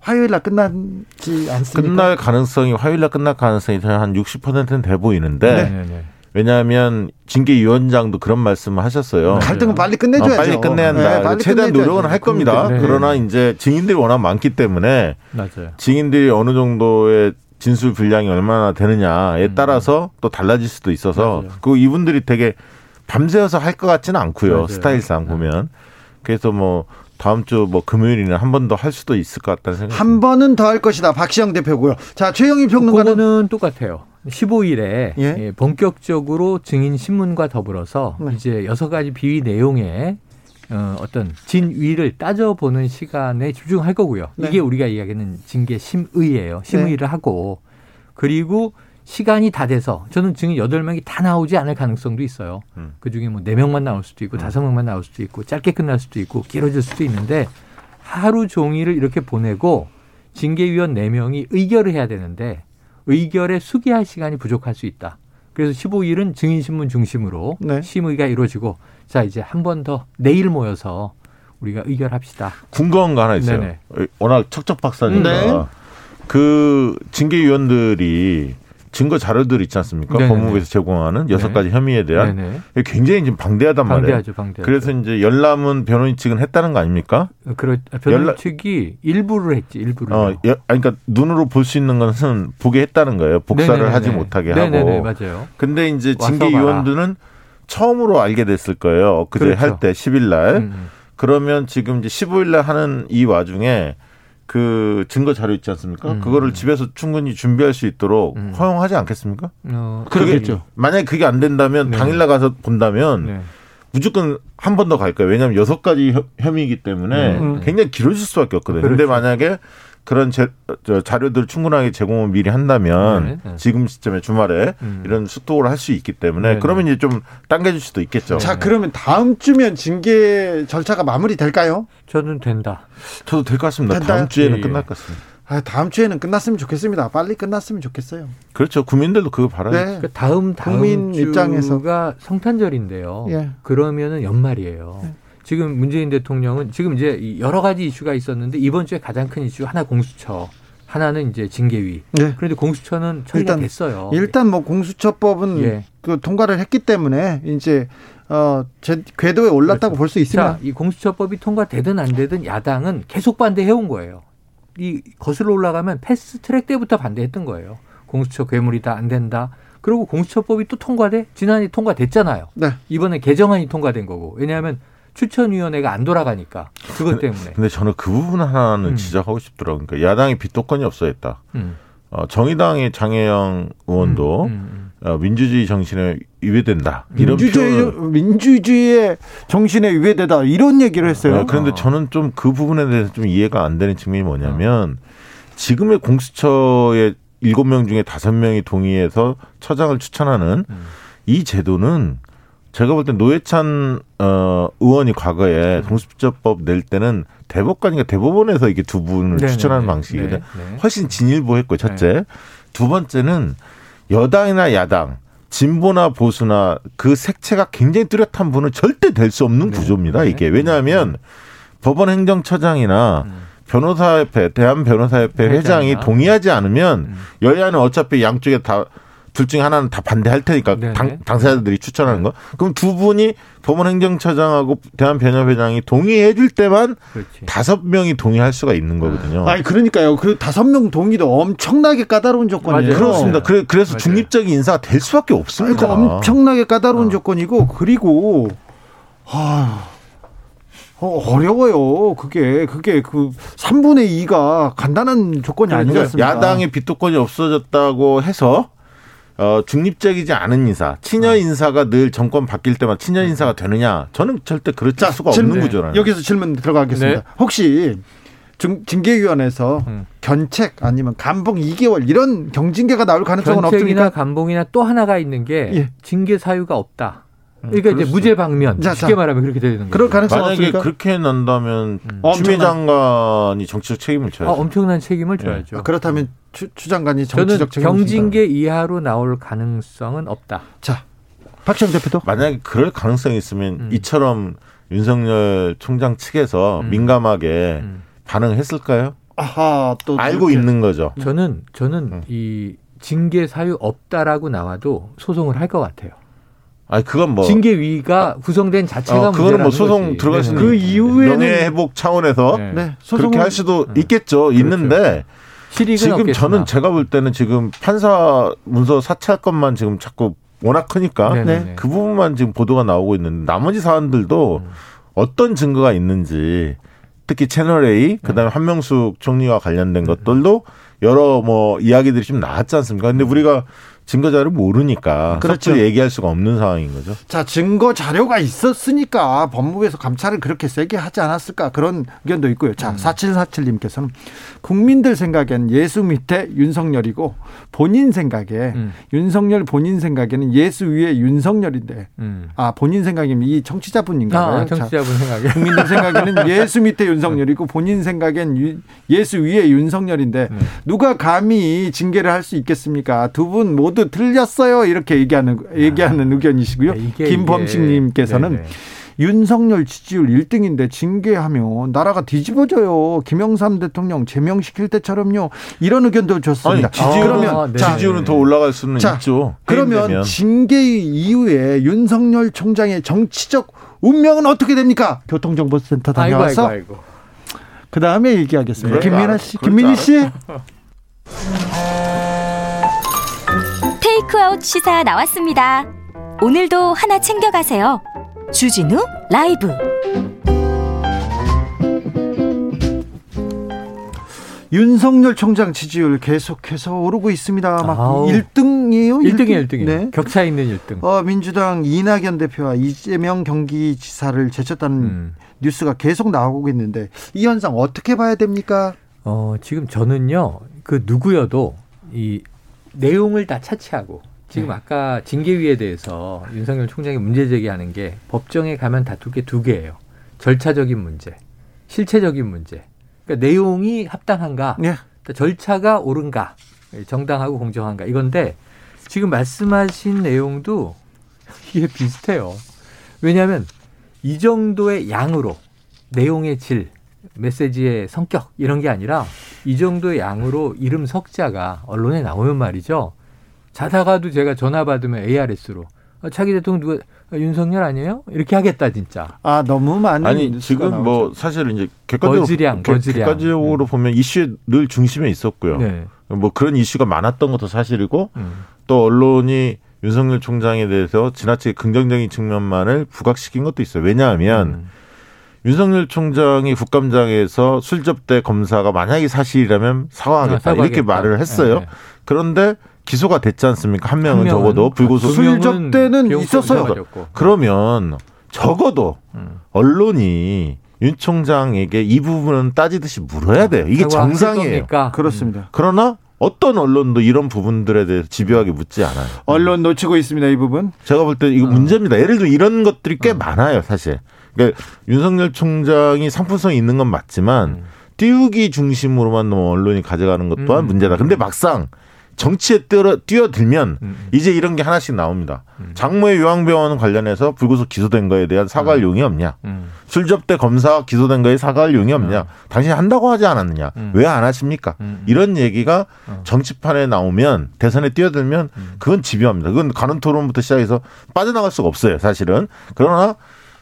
화요일 날 끝나지 않습니까? 끝날 가능성이 화요일 날 끝날 가능성이 한 60%는 돼 보이는데 네. 네, 네. 왜냐하면 징계위원장도 그런 말씀을 하셨어요. 네. 갈등은 빨리 끝내줘야죠. 어, 빨리 끝내야 한다. 네, 빨리 최대한 끝내줘야죠. 노력은 할 겁니다. 네. 그러나 이제 증인들이 워낙 많기 때문에 맞아요. 증인들이 어느 정도의 진술 분량이 얼마나 되느냐에 음. 따라서 또 달라질 수도 있어서 그 이분들이 되게 밤새워서 할 것 같지는 않고요. 맞아요. 스타일상 네. 보면. 그래서 뭐 다음 주 뭐 금요일이나 한 번 더 할 수도 있을 것 같다는 생각이 한 번은 더 할 것이다. 박시영 대표고요. 자, 최영희 평론가는 그거는 똑같아요. 15일에 예? 예, 본격적으로 증인 신문과 더불어서 네. 이제 여섯 가지 비위 내용에 어, 어떤 진위를 따져보는 시간에 집중할 거고요. 네. 이게 우리가 이야기하는 징계 심의예요. 심의를 네. 하고 그리고 시간이 다 돼서 저는 증인 여덟 명이다 나오지 않을 가능성도 있어요. 음. 그 중에 뭐 네명만 나올 수도 있고 음. 다섯 명만 나올 수도 있고 짧게 끝날 수도 있고 길어질 수도 있는데 하루 종일을 이렇게 보내고 징계위원 네명이 의결을 해야 되는데 의결에 수기할 시간이 부족할 수 있다. 그래서 15일은 증인신문 중심으로 네. 심의가 이루어지고 자 이제 한 번 더 내일 모여서 우리가 의결합시다. 궁금한 거 하나 있어요. 네네. 워낙 척척 박사니까 네. 그 징계위원들이 증거 자료들 있지 않습니까? 네네네. 법무부에서 제공하는 여섯 네. 가지 혐의에 대한 네네. 굉장히 지금 방대하단 말이에요. 방대하죠. 그래서 이제 열람은 변호인 측은 했다는 거 아닙니까? 그렇 변호인 열라... 측이 일부를 했지 일부를. 어, 여, 그러니까 눈으로 볼 수 있는 것은 보게 했다는 거예요. 복사를 네네네. 하지 못하게 네네네. 하고. 맞아요. 근데 이제 징계 위원들은 처음으로 알게 됐을 거예요. 그제 그렇죠. 할때 10일 날. 음, 음. 그러면 지금 이제 15일 날 하는 이 와중에 그 증거 자료 있지 않습니까? 음. 그거를 집에서 충분히 준비할 수 있도록 음. 허용하지 않겠습니까? 어, 그러겠죠. 만약에 그게 안 된다면 네. 당일날 가서 본다면 네. 무조건 한 번 더 갈 거예요. 왜냐하면 여섯 가지 혐의이기 때문에 음. 굉장히 길어질 수밖에 없거든요. 그렇죠. 근데 만약에 그런 제, 자료들을 충분하게 제공을 미리 한다면 네, 네. 지금 시점에 주말에 음. 이런 수독을 할수 있기 때문에 네, 네, 그러면 이제 좀 당겨질 수도 있겠죠. 자, 그러면 다음 주면 징계 절차가 마무리될까요? 저는 된다. 저도 될 것 같습니다. 된다요? 다음 주에는 예, 예. 끝날 것 같습니다. 아, 다음 주에는 끝났으면 좋겠습니다. 빨리 끝났으면 좋겠어요. 그렇죠. 국민들도 그거 바라죠. 네. 그러니까 다음 다음 국민 입장에서가 성탄절인데요. 예. 그러면은 연말이에요. 네. 지금 문재인 대통령은 지금 이제 여러 가지 이슈가 있었는데 이번 주에 가장 큰 이슈 하나 공수처, 하나는 이제 징계위. 네. 그런데 공수처는 처리가 일단, 됐어요. 일단 뭐 공수처법은 예. 그 통과를 했기 때문에 이제 어, 제 궤도에 올랐다고 그렇죠. 볼수 있습니다. 자, 이 공수처법이 통과되든 안 되든 야당은 계속 반대해 온 거예요. 이 거슬러 올라가면 패스트 트랙 때부터 반대했던 거예요. 공수처 괴물이다 안 된다. 그리고 공수처법이 또 통과돼 지난해 통과됐잖아요. 네. 이번에 개정안이 통과된 거고 왜냐하면 추천위원회가 안 돌아가니까 그것 때문에. 근데 저는 그 부분 하나는 음. 지적하고 싶더라고요. 그러니까 야당이 비토권이 없어했다. 음. 어, 정의당의 장혜영 의원도 음, 음, 음. 어, 민주주의 정신에 위배된다. 민주주의 표현. 민주주의의 정신에 위배되다 이런 얘기를 했어요. 어, 그런데 어. 저는 좀 그 부분에 대해서 좀 이해가 안 되는 측면이 뭐냐면 지금의 공수처의 일곱 명 중에 다섯 명이 동의해서 처장을 추천하는 음. 이 제도는 제가 볼 때 노회찬 어, 의원이 과거에 공수처법 낼 때는 대법관이니까 대법원에서 이게 두 분을 네네 추천하는 방식이거든요. 네네. 훨씬 진일보했고 첫째, 네. 두 번째는 여당이나 야당 진보나 보수나 그 색채가 굉장히 뚜렷한 분은 절대 될 수 없는 네. 구조입니다. 이게 왜냐하면 네. 법원 행정처장이나 음. 변호사협회, 대한변호사협회 회장이 동의하지 않으면 음. 여야는 어차피 양쪽에 다 둘 중에 하나는 다 반대할 테니까 당, 당사자들이 추천하는 거. 그럼 두 분이 법원 행정처장하고 대한변협회장이 동의해 줄 때만 다섯 명이 동의할 수가 있는 거거든요. 아니 그러니까요. 그 다섯 명 동의도 엄청나게 까다로운 조건이에요. 맞아요. 그렇습니다. 그래, 그래서 맞아요. 중립적인 인사가 될 수밖에 없습니다. 아니, 그 엄청나게 까다로운 어. 조건이고 그리고 아 어, 어려워요. 그게 그게 그 3분의 2가 간단한 조건이 그러니까 아니었습니다. 야당의 비토권이 없어졌다고 해서 어, 중립적이지 않은 인사, 친여 어. 인사가 늘 정권 바뀔 때마다 친여 네. 인사가 되느냐? 저는 절대 그럴 자, 수가 질문, 없는 구조라. 여기서 질문 들어가겠습니다. 네. 혹시 중, 징계위원회에서 음. 견책 아니면 감봉 2개월 이런 경징계가 나올 가능성은 없습니까? 견책이나 감봉이나 또 하나가 있는 게 예. 징계 사유가 없다. 음, 그러니까 이제 무죄 방면 자, 쉽게 자. 말하면 그렇게 되는 거죠. 그럴 가능성 만약에 없습니까? 그렇게 난다면 음. 추미 장관이 정치적 책임을 져야죠. 아, 엄청난 책임을 져야죠. 아, 그렇다면 추, 추 장관이 정치적 책임을 경징계 이하로 나올 가능성은 없다. 자, 박시영 대표도 만약에 그럴 가능성이 있으면 음. 이처럼 윤석열 총장 측에서 음. 민감하게 음. 반응했을까요? 아하, 또 알고 그렇게. 있는 거죠. 저는 저는 음. 이 징계 사유 없다라고 나와도 소송을 할 것 같아요. 아니 그건 뭐 징계위가 구성된 자체가 어, 그거는 뭐 소송 들어갈 수 있는 그 이후에는 명예 회복 차원에서 네. 네. 그렇게 할 수도 네. 있겠죠. 그렇죠. 있는데 지금 없겠으나. 저는 제가 볼 때는 지금 판사 문서 사찰 것만 지금 자꾸 워낙 크니까 네네네. 그 부분만 지금 보도가 나오고 있는데 나머지 사안들도 음. 어떤 증거가 있는지 특히 채널 A, 그다음에 네. 한명숙 총리와 관련된 것들도 여러 뭐 이야기들이 좀 나왔지 않습니까? 근데 우리가 증거 자료를 모르니까 그렇죠. 얘기할 수가 없는 상황인 거죠. 자, 증거 자료가 있었으니까 법무부에서 감찰을 그렇게 세게 하지 않았을까 그런 의견도 있고요. 자, 음. 4747님께서는 국민들 생각엔 예수 밑에 윤석열이고 본인 생각에 음. 윤석열 본인 생각에는 예수 위에 윤석열인데 음. 아, 본인 생각이면 이 청취자분인가 봐요. 아, 청취자분 생각에 국민들 생각에는 예수 밑에 윤석열이고 본인 생각엔 예수 위에 윤석열인데 네. 누가 감히 징계를 할 수 있겠습니까? 두 분 모두 모두 틀렸어요. 이렇게 얘기하는 얘기하는 아, 의견이시고요. 김범식 님께서는 윤석열 지지율 1등인데 징계하면 나라가 뒤집어져요. 김영삼 대통령 제명시킬 때처럼요. 이런 의견도 줬습니다. 아니, 지지율, 그러면 아, 네. 지지율은 더 올라갈 수는 자, 있죠. 그러면 징계 이후에 윤석열 총장의 정치적 운명은 어떻게 됩니까? 교통정보센터 다녀와서 아이고, 아이고, 아이고. 그 다음에 얘기하겠습니다. 네, 김민아 씨, 김민희 씨. 테이크아웃 시사 나왔습니다. 오늘도 하나 챙겨가세요. 주진우 라이브. 윤석열 총장 지지율 계속해서 오르고 있습니다. 막 아우. 1등이에요? 1등이에요, 1등이에요. 네. 격차 있는 1등. 어, 민주당 이낙연 대표와 이재명 경기지사를 제쳤다는 음. 뉴스가 계속 나오고 있는데 이 현상 어떻게 봐야 됩니까? 어, 지금 저는요. 그 누구여도 이 내용을 다 차치하고 지금 네. 아까 징계위에 대해서 윤석열 총장이 문제 제기하는 게 법정에 가면 다툴 게 두 개예요. 절차적인 문제, 실체적인 문제. 그러니까 내용이 합당한가, 네. 절차가 옳은가, 정당하고 공정한가 이건데 지금 말씀하신 내용도 이게 비슷해요. 왜냐하면 이 정도의 양으로 내용의 질, 메시지의 성격 이런 게 아니라 이 정도의 양으로 이름 석자가 언론에 나오면 말이죠. 자다가도 제가 전화 받으면 ARS로 아, 차기 대통령 누가 아, 윤석열 아니에요? 이렇게 하겠다 진짜. 아 너무 많은 아니 지금 나오죠. 뭐 사실 이제 객관적으로 거즈량, 거즈량. 객관적으로 네. 보면 이슈 늘 중심에 있었고요. 네. 뭐 그런 이슈가 많았던 것도 사실이고 음. 또 언론이 윤석열 총장에 대해서 지나치게 긍정적인 측면만을 부각시킨 것도 있어요. 왜냐하면 음. 윤석열 총장이 국감장에서 술접대 검사가 만약에 사실이라면 사과하겠다 아, 이렇게 말을 했어요. 네, 네. 그런데 기소가 됐지 않습니까? 한 명은, 한 명은 적어도 불구속 술접대는 있었어요. 그러면 적어도 음. 언론이 윤 총장에게 이 부분은 따지듯이 물어야 돼요. 이게 정상이에요. 그렇습니다. 그러나 어떤 언론도 이런 부분들에 대해서 집요하게 묻지 않아요. 언론 놓치고 있습니다, 이 부분. 제가 볼 때 이거 어. 문제입니다. 예를 들어 이런 것들이 꽤 어. 많아요, 사실. 그러니까 윤석열 총장이 상품성이 있는 건 맞지만 음. 띄우기 중심으로만 너무 언론이 가져가는 것 또한 음. 문제다. 근데 막상 정치에 뛰어, 뛰어들면 음. 이제 이런 게 하나씩 나옵니다. 음. 장모의 요양병원 관련해서 불구속 기소된 거에 대한 사과할 음. 용이 없냐. 음. 술접 대 검사 기소된 거에 사과할 용이 없냐. 음. 당신이 한다고 하지 않았느냐. 음. 왜안 하십니까? 이런 얘기가 어. 정치판에 나오면 대선에 뛰어들면 그건 집요합니다. 그건 가는 토론부터 시작해서 빠져나갈 수가 없어요. 사실은. 그러나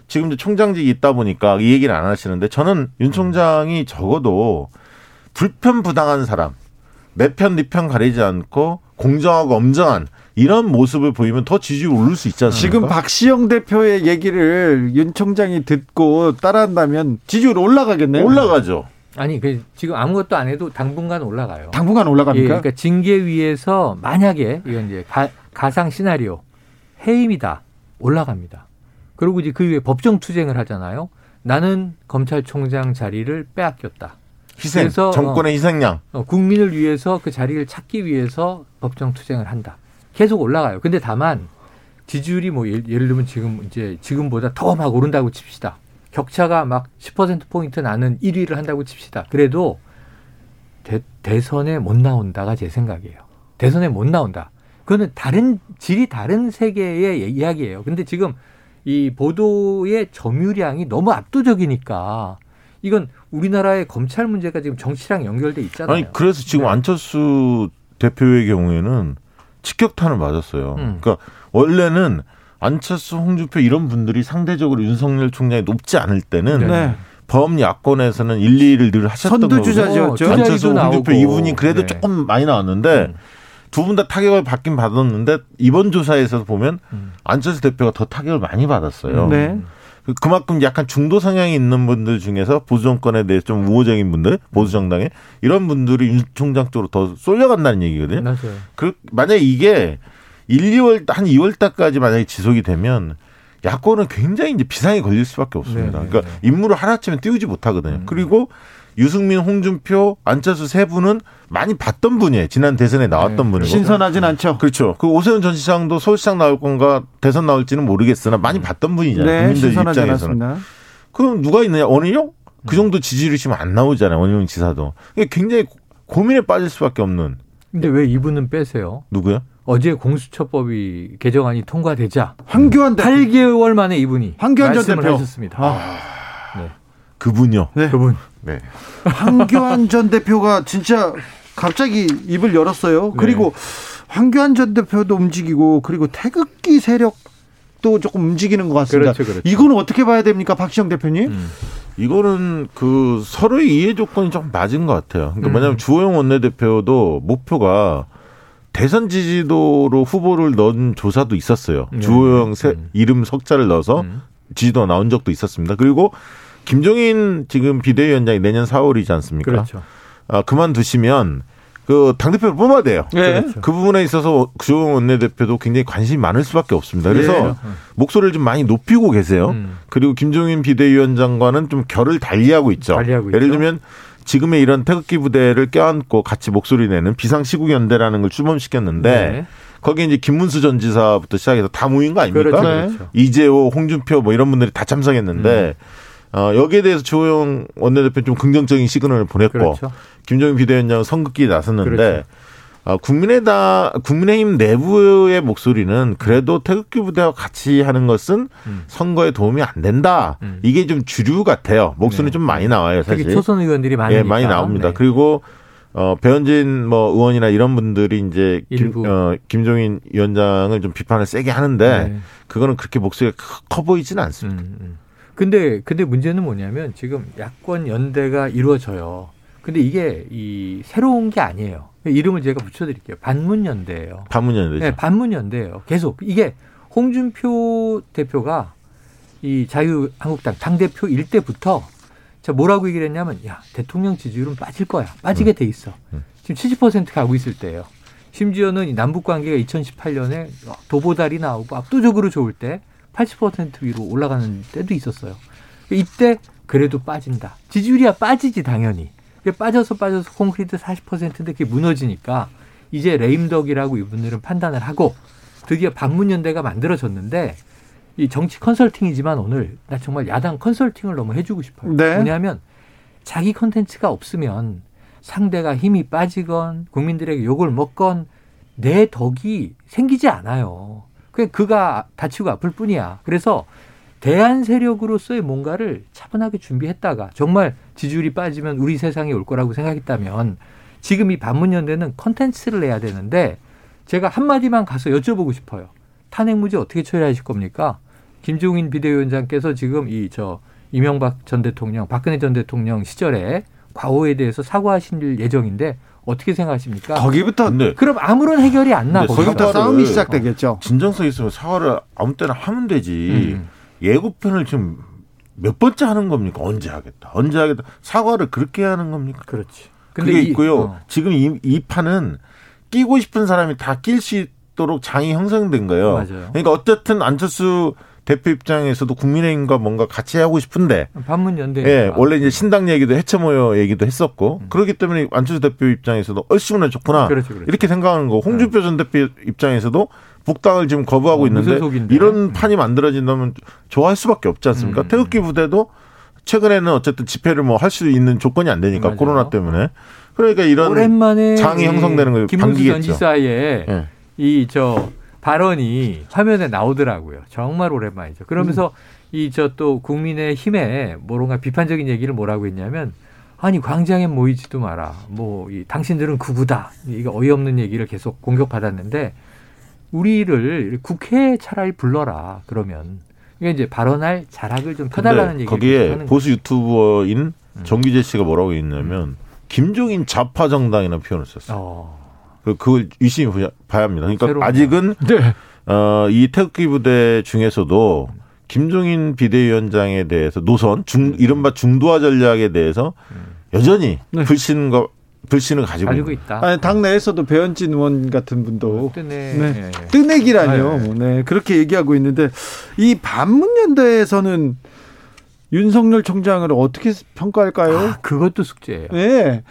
지금 도 총장직이 있다 보니까 이 얘기를 안 하시는데 저는 윤 총장이 적어도 불편 부당한 사람 내 편 네 편 가리지 않고 공정하고 엄정한 이런 모습을 보이면 더 지지율 오를 수 있지 않습니까? 지금 박시영 대표의 얘기를 윤 총장이 듣고 따라한다면 지지율 올라가겠네요. 올라가죠. 아니 그 지금 아무것도 안 해도 당분간 올라가요. 당분간 올라갑니까? 예, 그러니까 징계위에서 만약에 이건 이제 가, 가상 시나리오 해임이다 올라갑니다. 그리고 이제 그 위에 법정 투쟁을 하잖아요. 나는 검찰총장 자리를 빼앗겼다. 희생, 그래서 정권의 어, 희생양. 어, 국민을 위해서 그 자리를 찾기 위해서 법정 투쟁을 한다. 계속 올라가요. 근데 다만 지지율이 뭐 예를, 예를 들면 지금 이제 지금보다 더 막 오른다고 칩시다. 격차가 막 10% 포인트 나는 1위를 한다고 칩시다. 그래도 대, 대선에 못 나온다가 제 생각이에요. 대선에 못 나온다. 그거는 다른 질이 다른 세계의 이야기예요. 근데 지금 이 보도의 점유량이 너무 압도적이니까 이건 우리나라의 검찰 문제가 지금 정치랑 연결돼 있잖아요. 아니 그래서 지금 네. 안철수 대표의 경우에는 직격탄을 맞았어요. 음. 그러니까 원래는 안철수, 홍준표 이런 분들이 상대적으로 윤석열 총장이 높지 않을 때는 네. 범야권에서는 1, 2를 늘 하셨던 거고 선두주자죠. 안철수, 홍준표 이분이 그래도 네. 조금 많이 나왔는데 음. 두 분 다 타격을 받긴 받았는데 이번 조사에서 보면 음. 안철수 대표가 더 타격을 많이 받았어요. 네. 그만큼 약간 중도 성향이 있는 분들 중에서 보수 정권에 대해 좀 우호적인 분들, 보수 정당에 이런 분들이 윤 총장 쪽으로 더 쏠려간다는 얘기거든요. 맞아요. 그 만약에 이게 1, 2월 한 2월 달까지 만약에 지속이 되면 야권은 굉장히 이제 비상이 걸릴 수밖에 없습니다. 네네. 그러니까 네. 임무를 하나쯤은 띄우지 못하거든요. 음. 그리고 유승민, 홍준표, 안철수 세 분은 많이 봤던 분이에요. 지난 대선에 나왔던 네. 분이고. 신선하진 않죠. 그렇죠. 그 오세훈 전 시장도 서울시장 나올 건가 대선 나올지는 모르겠으나 많이 봤던 분이잖아요. 네, 국민들 입장에서는. 않았습니다. 그럼 누가 있느냐? 원희룡? 그 음. 정도 지지율이시면 안 나오잖아요. 원희룡 지사도. 굉장히 고민에 빠질 수밖에 없는. 근데 왜 이분은 빼세요? 누구요? 어제 공수처법이 개정안이 통과되자 황교안 대표 8개월 만에 이분이 황교안 전 대표 하셨습니다. 아. 네. 그분요. 네. 그분. 네. 황교안 전 대표가 진짜 갑자기 입을 열었어요. 네. 그리고 황교안 전 대표도 움직이고 그리고 태극기 세력도 조금 움직이는 것 같습니다. 그렇죠, 그렇죠. 이거는 어떻게 봐야 됩니까, 박시영 대표님? 음. 이거는 그 서로의 이해 조건이 좀 맞은 것 같아요. 그러니까 음. 뭐냐면 주호영 원내대표도 목표가 대선 지지도로 후보를 넣은 조사도 있었어요. 네. 주호영 음. 이름 석자를 넣어서 음. 지지도가 나온 적도 있었습니다. 그리고 김종인 지금 비대위원장이 내년 4월이지 않습니까? 그렇죠. 아, 그만두시면 그 당대표를 뽑아야 돼요. 네. 그렇죠. 그 부분에 있어서 주호영 원내대표도 굉장히 관심이 많을 수밖에 없습니다. 그래서 네. 목소리를 좀 많이 높이고 계세요. 음. 그리고 김종인 비대위원장과는 좀 결을 달리하고 있죠. 달리하고 예를 있죠. 들면 지금의 이런 태극기 부대를 껴안고 같이 목소리 내는 비상시국연대라는 걸 출범시켰는데 네. 거기에 이제 김문수 전 지사부터 시작해서 다 모인 거 아닙니까? 그렇죠. 그렇죠. 이재호, 홍준표 뭐 이런 분들이 다 참석했는데 음. 어, 여기에 대해서 조호영 원내대표 좀 긍정적인 시그널을 보냈고 그렇죠. 김종인 비대위원장은 선긋기에 나섰는데 그렇죠. 어, 국민의다 국민의힘 내부의 목소리는 그래도 태극기 부대와 같이 하는 것은 음. 선거에 도움이 안 된다. 음. 이게 좀 주류 같아요. 목소리 네. 좀 많이 나와요, 사실. 초선 의원들이 많이 예, 많이 나옵니다. 네. 그리고 어, 배현진 뭐 의원이나 이런 분들이 이제 김, 어, 김종인 위원장을 좀 비판을 세게 하는데 네. 그거는 그렇게 목소리가 커 보이지는 않습니다. 음, 음. 근데 근데 문제는 뭐냐면 지금 야권 연대가 이루어져요. 근데 이게 이 새로운 게 아니에요. 이름을 제가 붙여드릴게요. 반문연대예요. 반문연대죠. 네, 반문연대예요. 계속 이게 홍준표 대표가 이 자유한국당 당 대표 일 때부터 자 뭐라고 얘기를 했냐면 야 대통령 지지율은 빠질 거야. 빠지게 돼 있어. 음. 지금 70% 가고 있을 때예요. 심지어는 남북 관계가 2018년에 도보달이 나오고 압도적으로 좋을 때 80% 위로 올라가는 때도 있었어요. 이때 그래도 빠진다. 지지율이야 빠지지 당연히. 빠져서 빠져서 콘크리트 40%인데 그게 무너지니까 이제 레임덕이라고 이분들은 판단을 하고 드디어 반문연대가 만들어졌는데 이 정치 컨설팅이지만 오늘 나 정말 야당 컨설팅을 너무 해주고 싶어요. 네. 뭐냐면 자기 컨텐츠가 없으면 상대가 힘이 빠지건 국민들에게 욕을 먹건 내 득이 생기지 않아요. 그 그가 다치고 아플 뿐이야. 그래서 대안 세력으로서의 뭔가를 차분하게 준비했다가 정말 지지율이 빠지면 우리 세상이 올 거라고 생각했다면 지금 이 반문연대는 컨텐츠를 내야 되는데 제가 한마디만 가서 여쭤보고 싶어요. 탄핵무죄 어떻게 처리하실 겁니까? 김종인 비대위원장께서 지금 이 저 이명박 전 대통령, 박근혜 전 대통령 시절에 과오에 대해서 사과하실 예정인데 어떻게 생각하십니까? 거기부터 네. 그럼 아무런 해결이 안 나. 거기부터 싸움이 시작되겠죠. 진정성 있으면 사과를 아무 때나 하면 되지. 음. 예고편을 지금 몇 번째 하는 겁니까? 언제 하겠다. 언제 하겠다. 사과를 그렇게 하는 겁니까? 그렇지. 근데 그게 있고요. 어. 지금 이, 이 판은 끼고 싶은 사람이 다 낄 수 있도록 장이 형성된 거예요. 맞아요. 그러니까 어쨌든 안철수 대표 입장에서도 국민의힘과 뭔가 같이 하고 싶은데 반문 연대. 예, 원래 이제 신당 얘기도 해체 모여 얘기도 했었고 음. 그렇기 때문에 안철수 대표 입장에서도 얼씨구나 좋구나 그렇죠, 그렇죠. 이렇게 생각하는 거. 홍준표 네. 전 대표 입장에서도 북당을 지금 거부하고 어, 있는데 이런 음. 판이 만들어진다면 좋아할 수밖에 없지 않습니까? 음. 태극기 부대도 최근에는 어쨌든 집회를 뭐 할 수 있는 조건이 안 되니까 맞아요. 코로나 때문에 그러니까 이런 오랜만에 장이 형성되는 걸 김문수 전 지사의 네. 이저 발언이 화면에 나오더라고요. 정말 오랜만이죠. 그러면서 음. 이저 또 국민의 힘에 뭔가 비판적인 얘기를 뭐라고 했냐면 아니 광장에 모이지도 마라. 뭐 이 당신들은 구구다. 이거 어이없는 얘기를 계속 공격받았는데 우리를 국회에 차라리 불러라. 그러면 이게 이제 발언할 자락을 좀 펴달라는 얘기. 거기에 보수 유튜버인 음. 정규재 씨가 뭐라고 했냐면 김종인 좌파 정당이라는 표현을 썼어요. 어. 그, 그걸 유심히 봐야 합니다. 그러니까 아직은 네. 어, 이 태극기 부대 중에서도 김종인 비대위원장에 대해서 노선 중 이른바 중도화 전략에 대해서 여전히 네. 불신과 불신을 가지고, 가지고 있다. 아니, 당 내에서도 배현진 의원 같은 분도 뜨내. 네. 뜨내기라뇨. 네. 네. 그렇게 얘기하고 있는데 이 반문연대에서는 윤석열 총장을 어떻게 평가할까요? 아, 그것도 숙제예요. 네.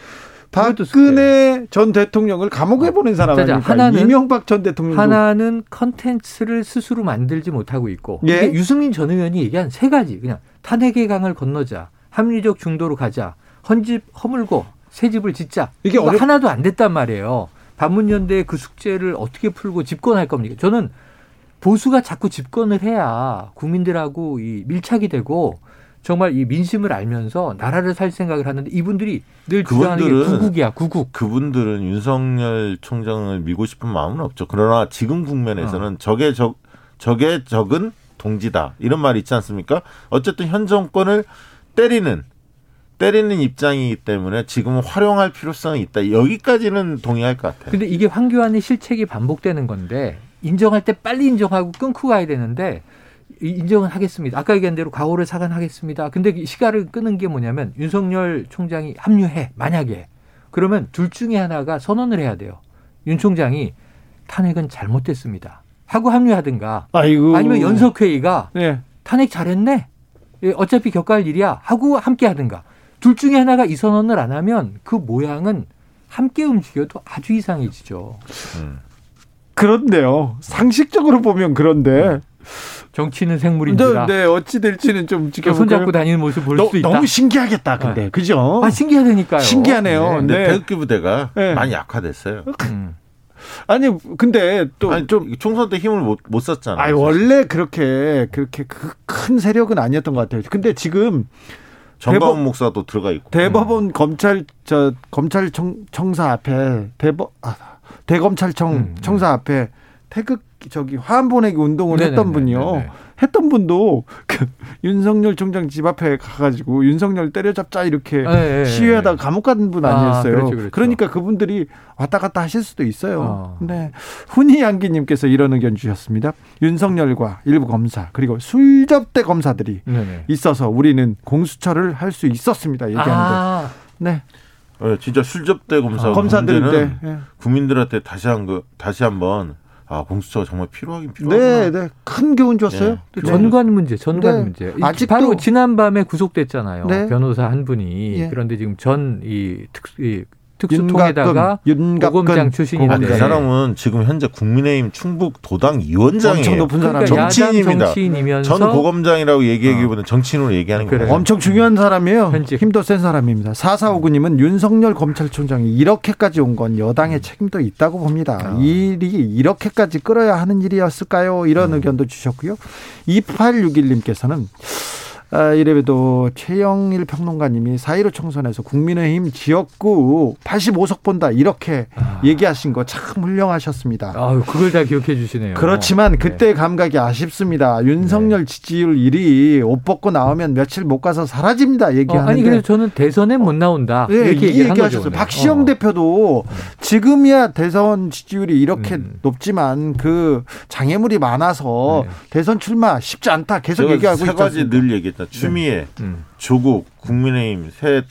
박근혜 전 대통령을 감옥에 보낸 사람 아닙니까? 하나는 이명박 전 대통령 하나는 컨텐츠를 스스로 만들지 못하고 있고 예? 유승민 전 의원이 얘기한 세 가지 그냥 탄핵의 강을 건너자 합리적 중도로 가자 헌집 허물고 새 집을 짓자 이게 어렵... 하나도 안 됐단 말이에요. 반문연대의 그 숙제를 어떻게 풀고 집권할 겁니까? 저는 보수가 자꾸 집권을 해야 국민들하고 이 밀착이 되고 정말 이 민심을 알면서 나라를 살 생각을 하는데 이분들이 늘 주장하는 게 구국이야, 구국. 그분들은 윤석열 총장을 밀고 싶은 마음은 없죠. 그러나 지금 국면에서는 어. 적의 적, 적의 적은 동지다. 이런 말이 있지 않습니까? 어쨌든 현 정권을 때리는 때리는 입장이기 때문에 지금은 활용할 필요성이 있다. 여기까지는 동의할 것 같아요. 근데 이게 황교안의 실책이 반복되는 건데 인정할 때 빨리 인정하고 끊고 가야 되는데 인정은 하겠습니다. 아까 얘기한 대로 과오를 사과하겠습니다. 근데 시간을 끄는 게 뭐냐면 윤석열 총장이 합류해 만약에 그러면 둘 중에 하나가 선언을 해야 돼요. 윤 총장이 탄핵은 잘못됐습니다. 하고 합류하든가 아이고. 아니면 연석회의가 네. 탄핵 잘했네. 예, 어차피 겪어할 일이야 하고 함께 하든가 둘 중에 하나가 이 선언을 안 하면 그 모양은 함께 움직여도 아주 이상해지죠. 음. 그런데요. 상식적으로 보면 그런데 정치는 생물인지라. 네, 어찌 될지는 좀 지켜볼까요? 손잡고 다니는 모습 볼 수 있다. 너무 신기하겠다, 근데 네. 그죠? 아 신기하다니까요. 신기하네요. 네. 네. 태극기 부대가 네. 많이 약화됐어요. 음. 아니 근데 또좀 총선 때 힘을 못, 못 썼잖아요. 아니 원래 그렇게 그렇게 그 큰 세력은 아니었던 것 같아요. 근데 지금 정가훈 목사도 들어가 있고 대법원 음. 검찰 저 검찰청 청사 앞에 대법 아, 대검찰청 음, 음. 청사 앞에 태극 저기 화환 보내기 운동을 네네네, 했던 분이요. 네네. 했던 분도 그 윤석열 총장 집 앞에 가가지고 윤석열 때려잡자 이렇게 네네. 시위하다가 감옥 간 분 아니었어요. 아, 그렇죠, 그렇죠. 그러니까 그분들이 왔다 갔다 하실 수도 있어요. 어. 네. 훈이 양기님께서 이런 의견 주셨습니다. 윤석열과 일부 검사 그리고 술접대 검사들이 있어서 우리는 공수처를 할 수 있었습니다. 얘기하는데. 아. 네. 네, 진짜 술접대 검사 아, 검사들 네. 국민들한테 다시 한거 다시 한번 아 공수처가 정말 필요하긴 필요하구나. 네, 네. 큰 교훈 줬어요. 네. 전관 문제, 전관 네. 문제. 아직 바로 지난밤에 구속됐잖아요. 네. 변호사 한 분이. 예. 그런데 지금 전이 특, 이 특수통에다가 윤갑금 출신인데 그 사람은 지금 현재 국민의힘 충북 도당 위원장이에요. 엄청 높은 사람 그러니까 정치인입니다. 정치인이면서 전 고검장이라고 얘기하기보다는 어. 정치인으로 얘기하는 거예요. 엄청 중요한 사람이에요. 현직. 힘도 센 사람입니다. 사사오구님은 윤석열 검찰총장이 이렇게까지 온 건 여당의 책임도 있다고 봅니다. 어. 일이 이렇게까지 끌어야 하는 일이었을까요? 이런 음. 의견도 주셨고요. 2861님께서는 아, 이래봬도 최영일 평론가님이 4.15 총선에서 국민의힘 지역구 85석 본다 이렇게 아. 얘기하신 거 참 훌륭하셨습니다. 아, 그걸 다 기억해 주시네요. 그렇지만 네. 그때 네. 감각이 아쉽습니다. 윤석열 네. 지지율 1위 옷 벗고 나오면 며칠 못 가서 사라집니다. 얘기하는데. 어, 아니 그래서 저는 대선에 못 나온다. 네, 이렇게 얘기하셨어요. 박시영 어. 대표도 지금이야 대선 지지율이 이렇게 음. 높지만 그 장애물이 많아서 네. 대선 출마 쉽지 않다. 계속 얘기하고 있죠. 세 가지 늘 얘기했다. 네. 추미애, 음. 조국, 국민의힘 세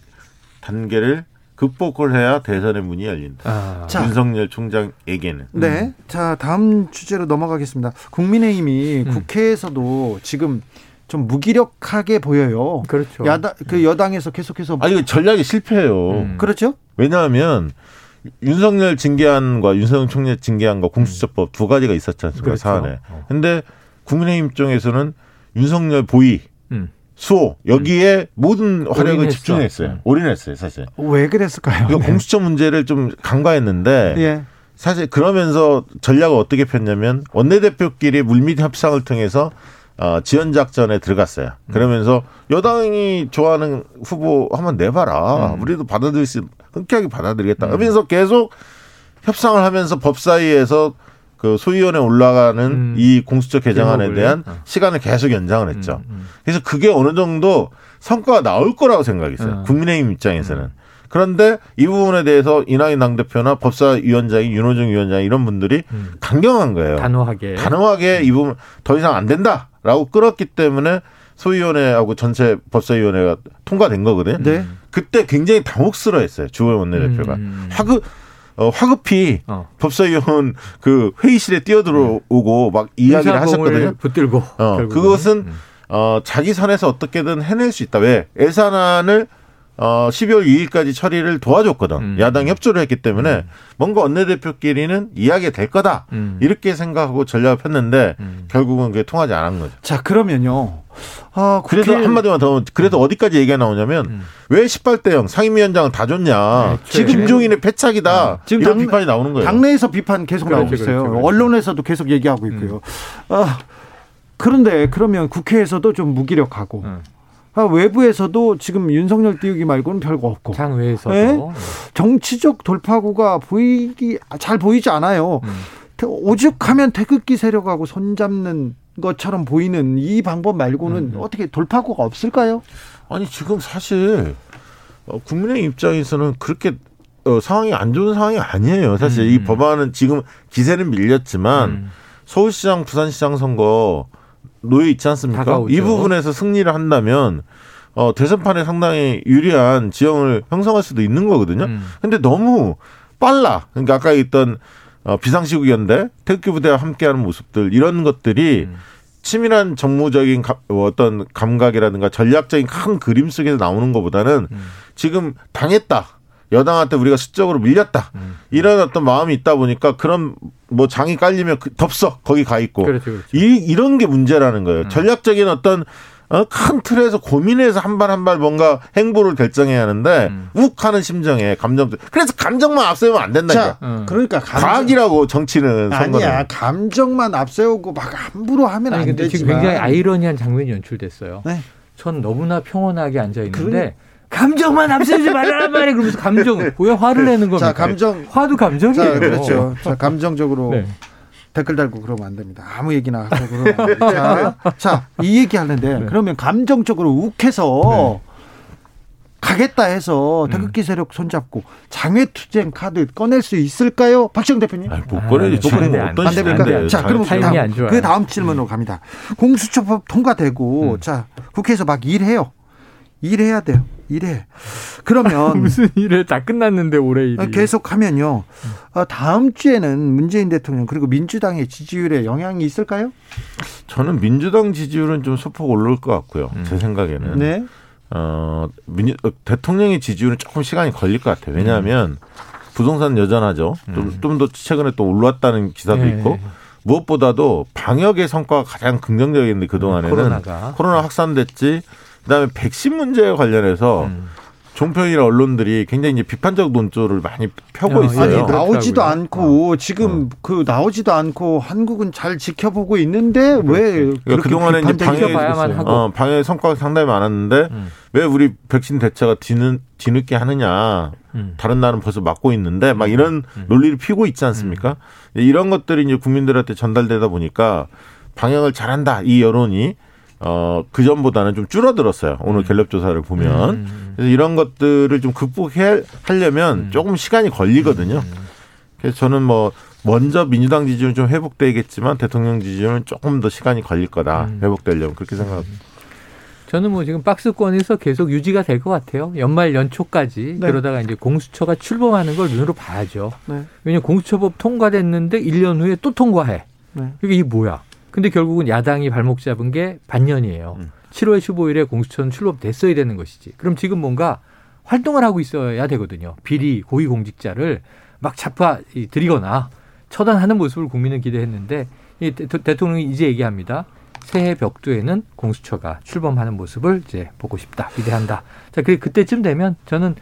단계를 극복을 해야 대선의 문이 열린다. 아. 자, 윤석열 총장에게는. 네. 음. 자, 다음 주제로 넘어가겠습니다. 국민의힘이 음. 국회에서도 지금 좀 무기력하게 보여요. 그렇죠. 야당 그 여당에서 계속해서 아 이거 전략이 실패해요. 음. 그렇죠? 왜냐하면 윤석열 징계안과 윤석열 총장 징계안과 공수처법 두 가지가 있었지 않습니까 그렇죠. 사안에. 어. 근데 국민의힘 입장에서는 윤석열 보위 음. 수호 여기에 음. 모든 활력을 집중했어요. 음. 올인했어요, 사실. 왜 그랬을까요? 네. 공수처 문제를 좀 간과했는데 예. 사실 그러면서 전략을 어떻게 폈냐면 원내대표끼리 물밑 협상을 통해서 어, 지원 작전에 들어갔어요. 음. 그러면서 여당이 좋아하는 후보 한번 내봐라. 음. 우리도 받아들일 수 흔쾌하게 받아들이겠다. 그러면서 음. 계속 협상을 하면서 법사위에서 그 소위원회 올라가는 음. 이 공수처 개정안에 대한 어. 시간을 계속 연장을 했죠. 음, 음. 그래서 그게 어느 정도 성과가 나올 거라고 생각했어요. 어. 국민의힘 입장에서는. 음. 그런데 이 부분에 대해서 이낙연 당대표나 법사위원장이 윤호중 위원장 이런 분들이 음. 강경한 거예요. 단호하게. 단호하게 이 부분 더 이상 안 된다라고 끌었기 때문에 소위원회하고 전체 법사위원회가 통과된 거거든요. 네. 그때 굉장히 당혹스러워했어요. 주호영 원내대표가. 음. 화급 어, 화급히 어. 법사위원 그 회의실에 뛰어들어오고 막 이야기를 하셨거든요. 붙들고. 어, 그것은 음. 어, 자기 선에서 어떻게든 해낼 수 있다. 왜? 예산안을 어, 12월 2일까지 처리를 도와줬거든. 음. 야당 협조를 했기 때문에 음. 뭔가 원내대표끼리는 이야기 될 거다. 음. 이렇게 생각하고 전략을 폈는데 음. 결국은 그게 통하지 않은 거죠. 자, 그러면요. 아, 그래서 국회... 한마디만 더, 그래서 음. 어디까지 얘기가 나오냐면 음. 왜 18대형 상임위원장은 다 줬냐. 네, 지금 김종인의 패착이다. 지금 이런 당, 비판이 나오는 거예요. 당내에서 비판 계속 그렇죠, 나오고 있어요. 그렇죠, 그렇죠. 언론에서도 계속 얘기하고 있고요. 아, 그런데 그러면 국회에서도 좀 무기력하고 아, 외부에서도 지금 윤석열 띄우기 말고는 별거 없고. 장외에서도. 네? 정치적 돌파구가 보이기, 잘 보이지 않아요. 음. 오죽하면 태극기 세력하고 손잡는 것처럼 보이는 이 방법 말고는 음. 어떻게 돌파구가 없을까요? 아니, 지금 사실, 어, 국민의 입장에서는 그렇게 어, 상황이 안 좋은 상황이 아니에요. 사실 음. 이 법안은 지금 기세는 밀렸지만 음. 서울시장, 부산시장 선거 놓여 있지 않습니까? 다가오죠. 이 부분에서 승리를 한다면 어, 대선판에 상당히 유리한 지형을 형성할 수도 있는 거거든요. 음. 근데 너무 빨라. 그러니까 아까 있던 어, 비상시국연대, 태극기 부대와 함께하는 모습들 이런 것들이 음. 치밀한 정무적인 가, 어떤 감각이라든가 전략적인 큰 그림 속에서 나오는 것보다는 음. 지금 당했다. 여당한테 우리가 수적으로 밀렸다. 음. 이런 어떤 마음이 있다 보니까 그런 뭐 장이 깔리면 그 덥석 거기 가 있고 그렇죠, 그렇죠. 이 이런 게 문제라는 거예요. 음. 전략적인 어떤 어, 큰 틀에서 고민해서 한 발 한 발 뭔가 행보를 결정해야 하는데 음. 욱하는 심정에 감정 그래서 감정만 앞세우면 안 된다니까. 자, 음. 그러니까 감정. 과학이라고 정치는 선거는. 아니야 감정만 앞세우고 막 함부로 하면 아니, 안 되지만 지금 굉장히 아이러니한 장면이 연출됐어요. 네. 전 너무나 평온하게 앉아 있는데 감정만 앞세우지 말라란 말이 그러면서 감정 왜 화를 내는 겁니까? 자, 감정 화도 감정이에요. 자, 그렇죠. 자, 감정적으로 네. 댓글 달고 그러면 안 됩니다. 아무 얘기나 하고 그러면 자, 자, 이 얘기 하는데 네. 그러면 감정적으로 욱해서 네. 가겠다 해서 음. 태극기 세력 손잡고 장외투쟁 카드 꺼낼 수 있을까요? 박시영 대표님? 아니, 못 꺼내지. 아, 어떤 시대인데. 자, 그럼 그 다음, 그 다음 질문으로 갑니다. 공수처법 통과되고 음. 자 국회에서 막 일해요. 일해야 돼요. 일해. 그러면 무슨 일을 다 끝났는데 올해 일이 계속하면요. 어, 다음 주에는 문재인 대통령 그리고 민주당의 지지율에 영향이 있을까요? 저는 민주당 지지율은 좀 소폭 오를 것 같고요. 음. 제 생각에는. 네. 어, 민, 어, 대통령의 지지율은 조금 시간이 걸릴 것 같아요. 왜냐하면 음. 부동산 여전하죠. 음. 좀더 최근에 또 올랐다는 기사도 네. 있고 무엇보다도 방역의 성과가 가장 긍정적인데 그동안에는 코로나가. 코로나 확산됐지 그다음에 백신 문제에 관련해서 음. 종편이나 언론들이 굉장히 이제 비판적 논조를 많이 펴고 어, 있어요. 아니, 나오지도 그렇더라고요. 않고 어. 지금 어. 그 나오지도 않고 한국은 잘 지켜보고 있는데 그렇지. 왜 그러니까 그동안에 이제 방역 어, 방역 성과가 상당히 많았는데 음. 왜 우리 백신 대처가 뒤는 뒤늦게 하느냐. 음. 다른 나라는 벌써 맞고 있는데 막 이런 음. 음. 논리를 피고 있지 않습니까? 음. 이런 것들이 이제 국민들한테 전달되다 보니까 방역을 잘한다 이 여론이 어, 그 전보다는 좀 줄어들었어요. 오늘 음. 갤럽 조사를 보면. 음, 음, 그래서 이런 것들을 좀 극복해 하려면 조금 시간이 걸리거든요. 그래서 저는 뭐 먼저 민주당 지지율은 좀 회복되겠지만 대통령 지지율은 조금 더 시간이 걸릴 거다. 회복되려면 그렇게 생각합니다. 저는 뭐 지금 박스권에서 계속 유지가 될 것 같아요. 연말 연초까지 네. 그러다가 이제 공수처가 출범하는 걸 눈으로 봐야죠. 네. 왜냐하면 공수처법 통과됐는데 1년 후에 또 통과해. 네. 이게 뭐야? 근데 결국은 야당이 발목 잡은 게 반년이에요. 음. 7월 15일에 공수처는 출범됐어야 되는 것이지. 그럼 지금 뭔가 활동을 하고 있어야 되거든요. 비리 고위공직자를 막 잡아 들이거나 처단하는 모습을 국민은 기대했는데 이 대통령이 이제 얘기합니다. 새해 벽두에는 공수처가 출범하는 모습을 이제 보고 싶다, 기대한다. 자, 그 그때쯤 되면 저는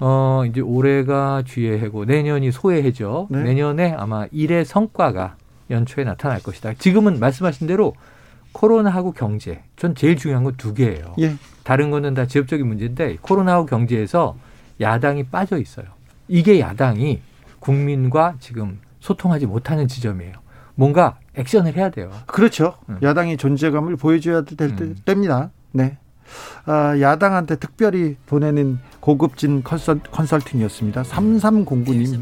어 이제 올해가 쥐의 해고 내년이 소의 해죠. 네. 내년에 아마 일의 성과가 연초에 나타날 것이다. 지금은 말씀하신 대로 코로나하고 경제, 전 제일 중요한 건 두 개예요. 예. 다른 거는 다 지역적인 문제인데 코로나하고 경제에서 야당이 빠져 있어요. 이게 야당이 국민과 지금 소통하지 못하는 지점이에요. 뭔가 액션을 해야 돼요. 그렇죠. 음. 야당이 존재감을 보여줘야 될 음. 때입니다. 네. 아, 야당한테 특별히 보내는 고급진 컨설, 컨설팅이었습니다. 3309님.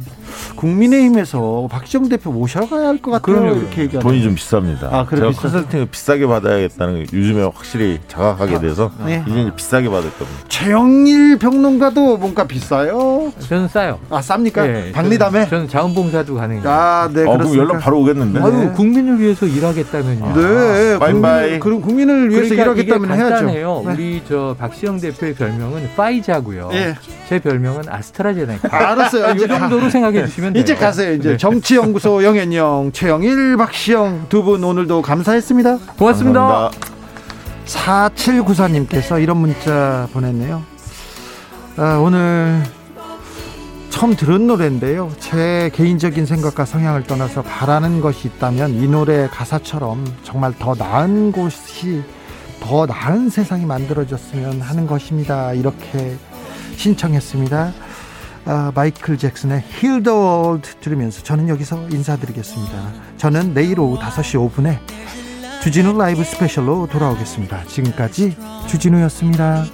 국민의힘에서 박지영 대표 모셔가야 할 것 같아요. 그럼요. 이렇게 얘기하는. 돈이 좀 비쌉니다. 아, 그래 제가 비싸. 컨설팅을 비싸게 받아야겠다는 게 요즘에 확실히 자각하게 아, 돼서 아, 네. 이제 비싸게 받을 겁니다. 최영일 평론가도 뭔가 비싸요? 저는 싸요. 아, 쌉니까? 네, 박리담에? 저는, 저는 자원봉사도 가능해요. 아, 네. 어, 그럼 연락 바로 오겠는데. 아유, 네. 국민을 위해서 일하겠다면요. 아, 네. 바이바이. 그럼 국민을 위해서 그러니까 일하겠다면 해야죠. 네. 우리 저 박시영 대표의 별명은 파이자고요. 예. 제 별명은 아스트라제네카. 아, 알았어요. 이 정도로 생각해 주시면 돼요. 이제 가세요. 이제 네. 정치연구소 영앤영, 최영일, 박시영 두 분 오늘도 감사했습니다. 고맙습니다. 감사합니다. 4794님께서 이런 문자 보냈네요. 아, 오늘 처음 들은 노래인데요. 제 개인적인 생각과 성향을 떠나서 바라는 것이 있다면 이 노래 가사처럼 정말 더 나은 곳이 더 나은 세상이 만들어졌으면 하는 것입니다. 이렇게 신청했습니다. 아, 마이클 잭슨의 Heal the World 들으면서 저는 여기서 인사드리겠습니다. 저는 내일 오후 5시 5분에 주진우 라이브 스페셜로 돌아오겠습니다. 지금까지 주진우였습니다.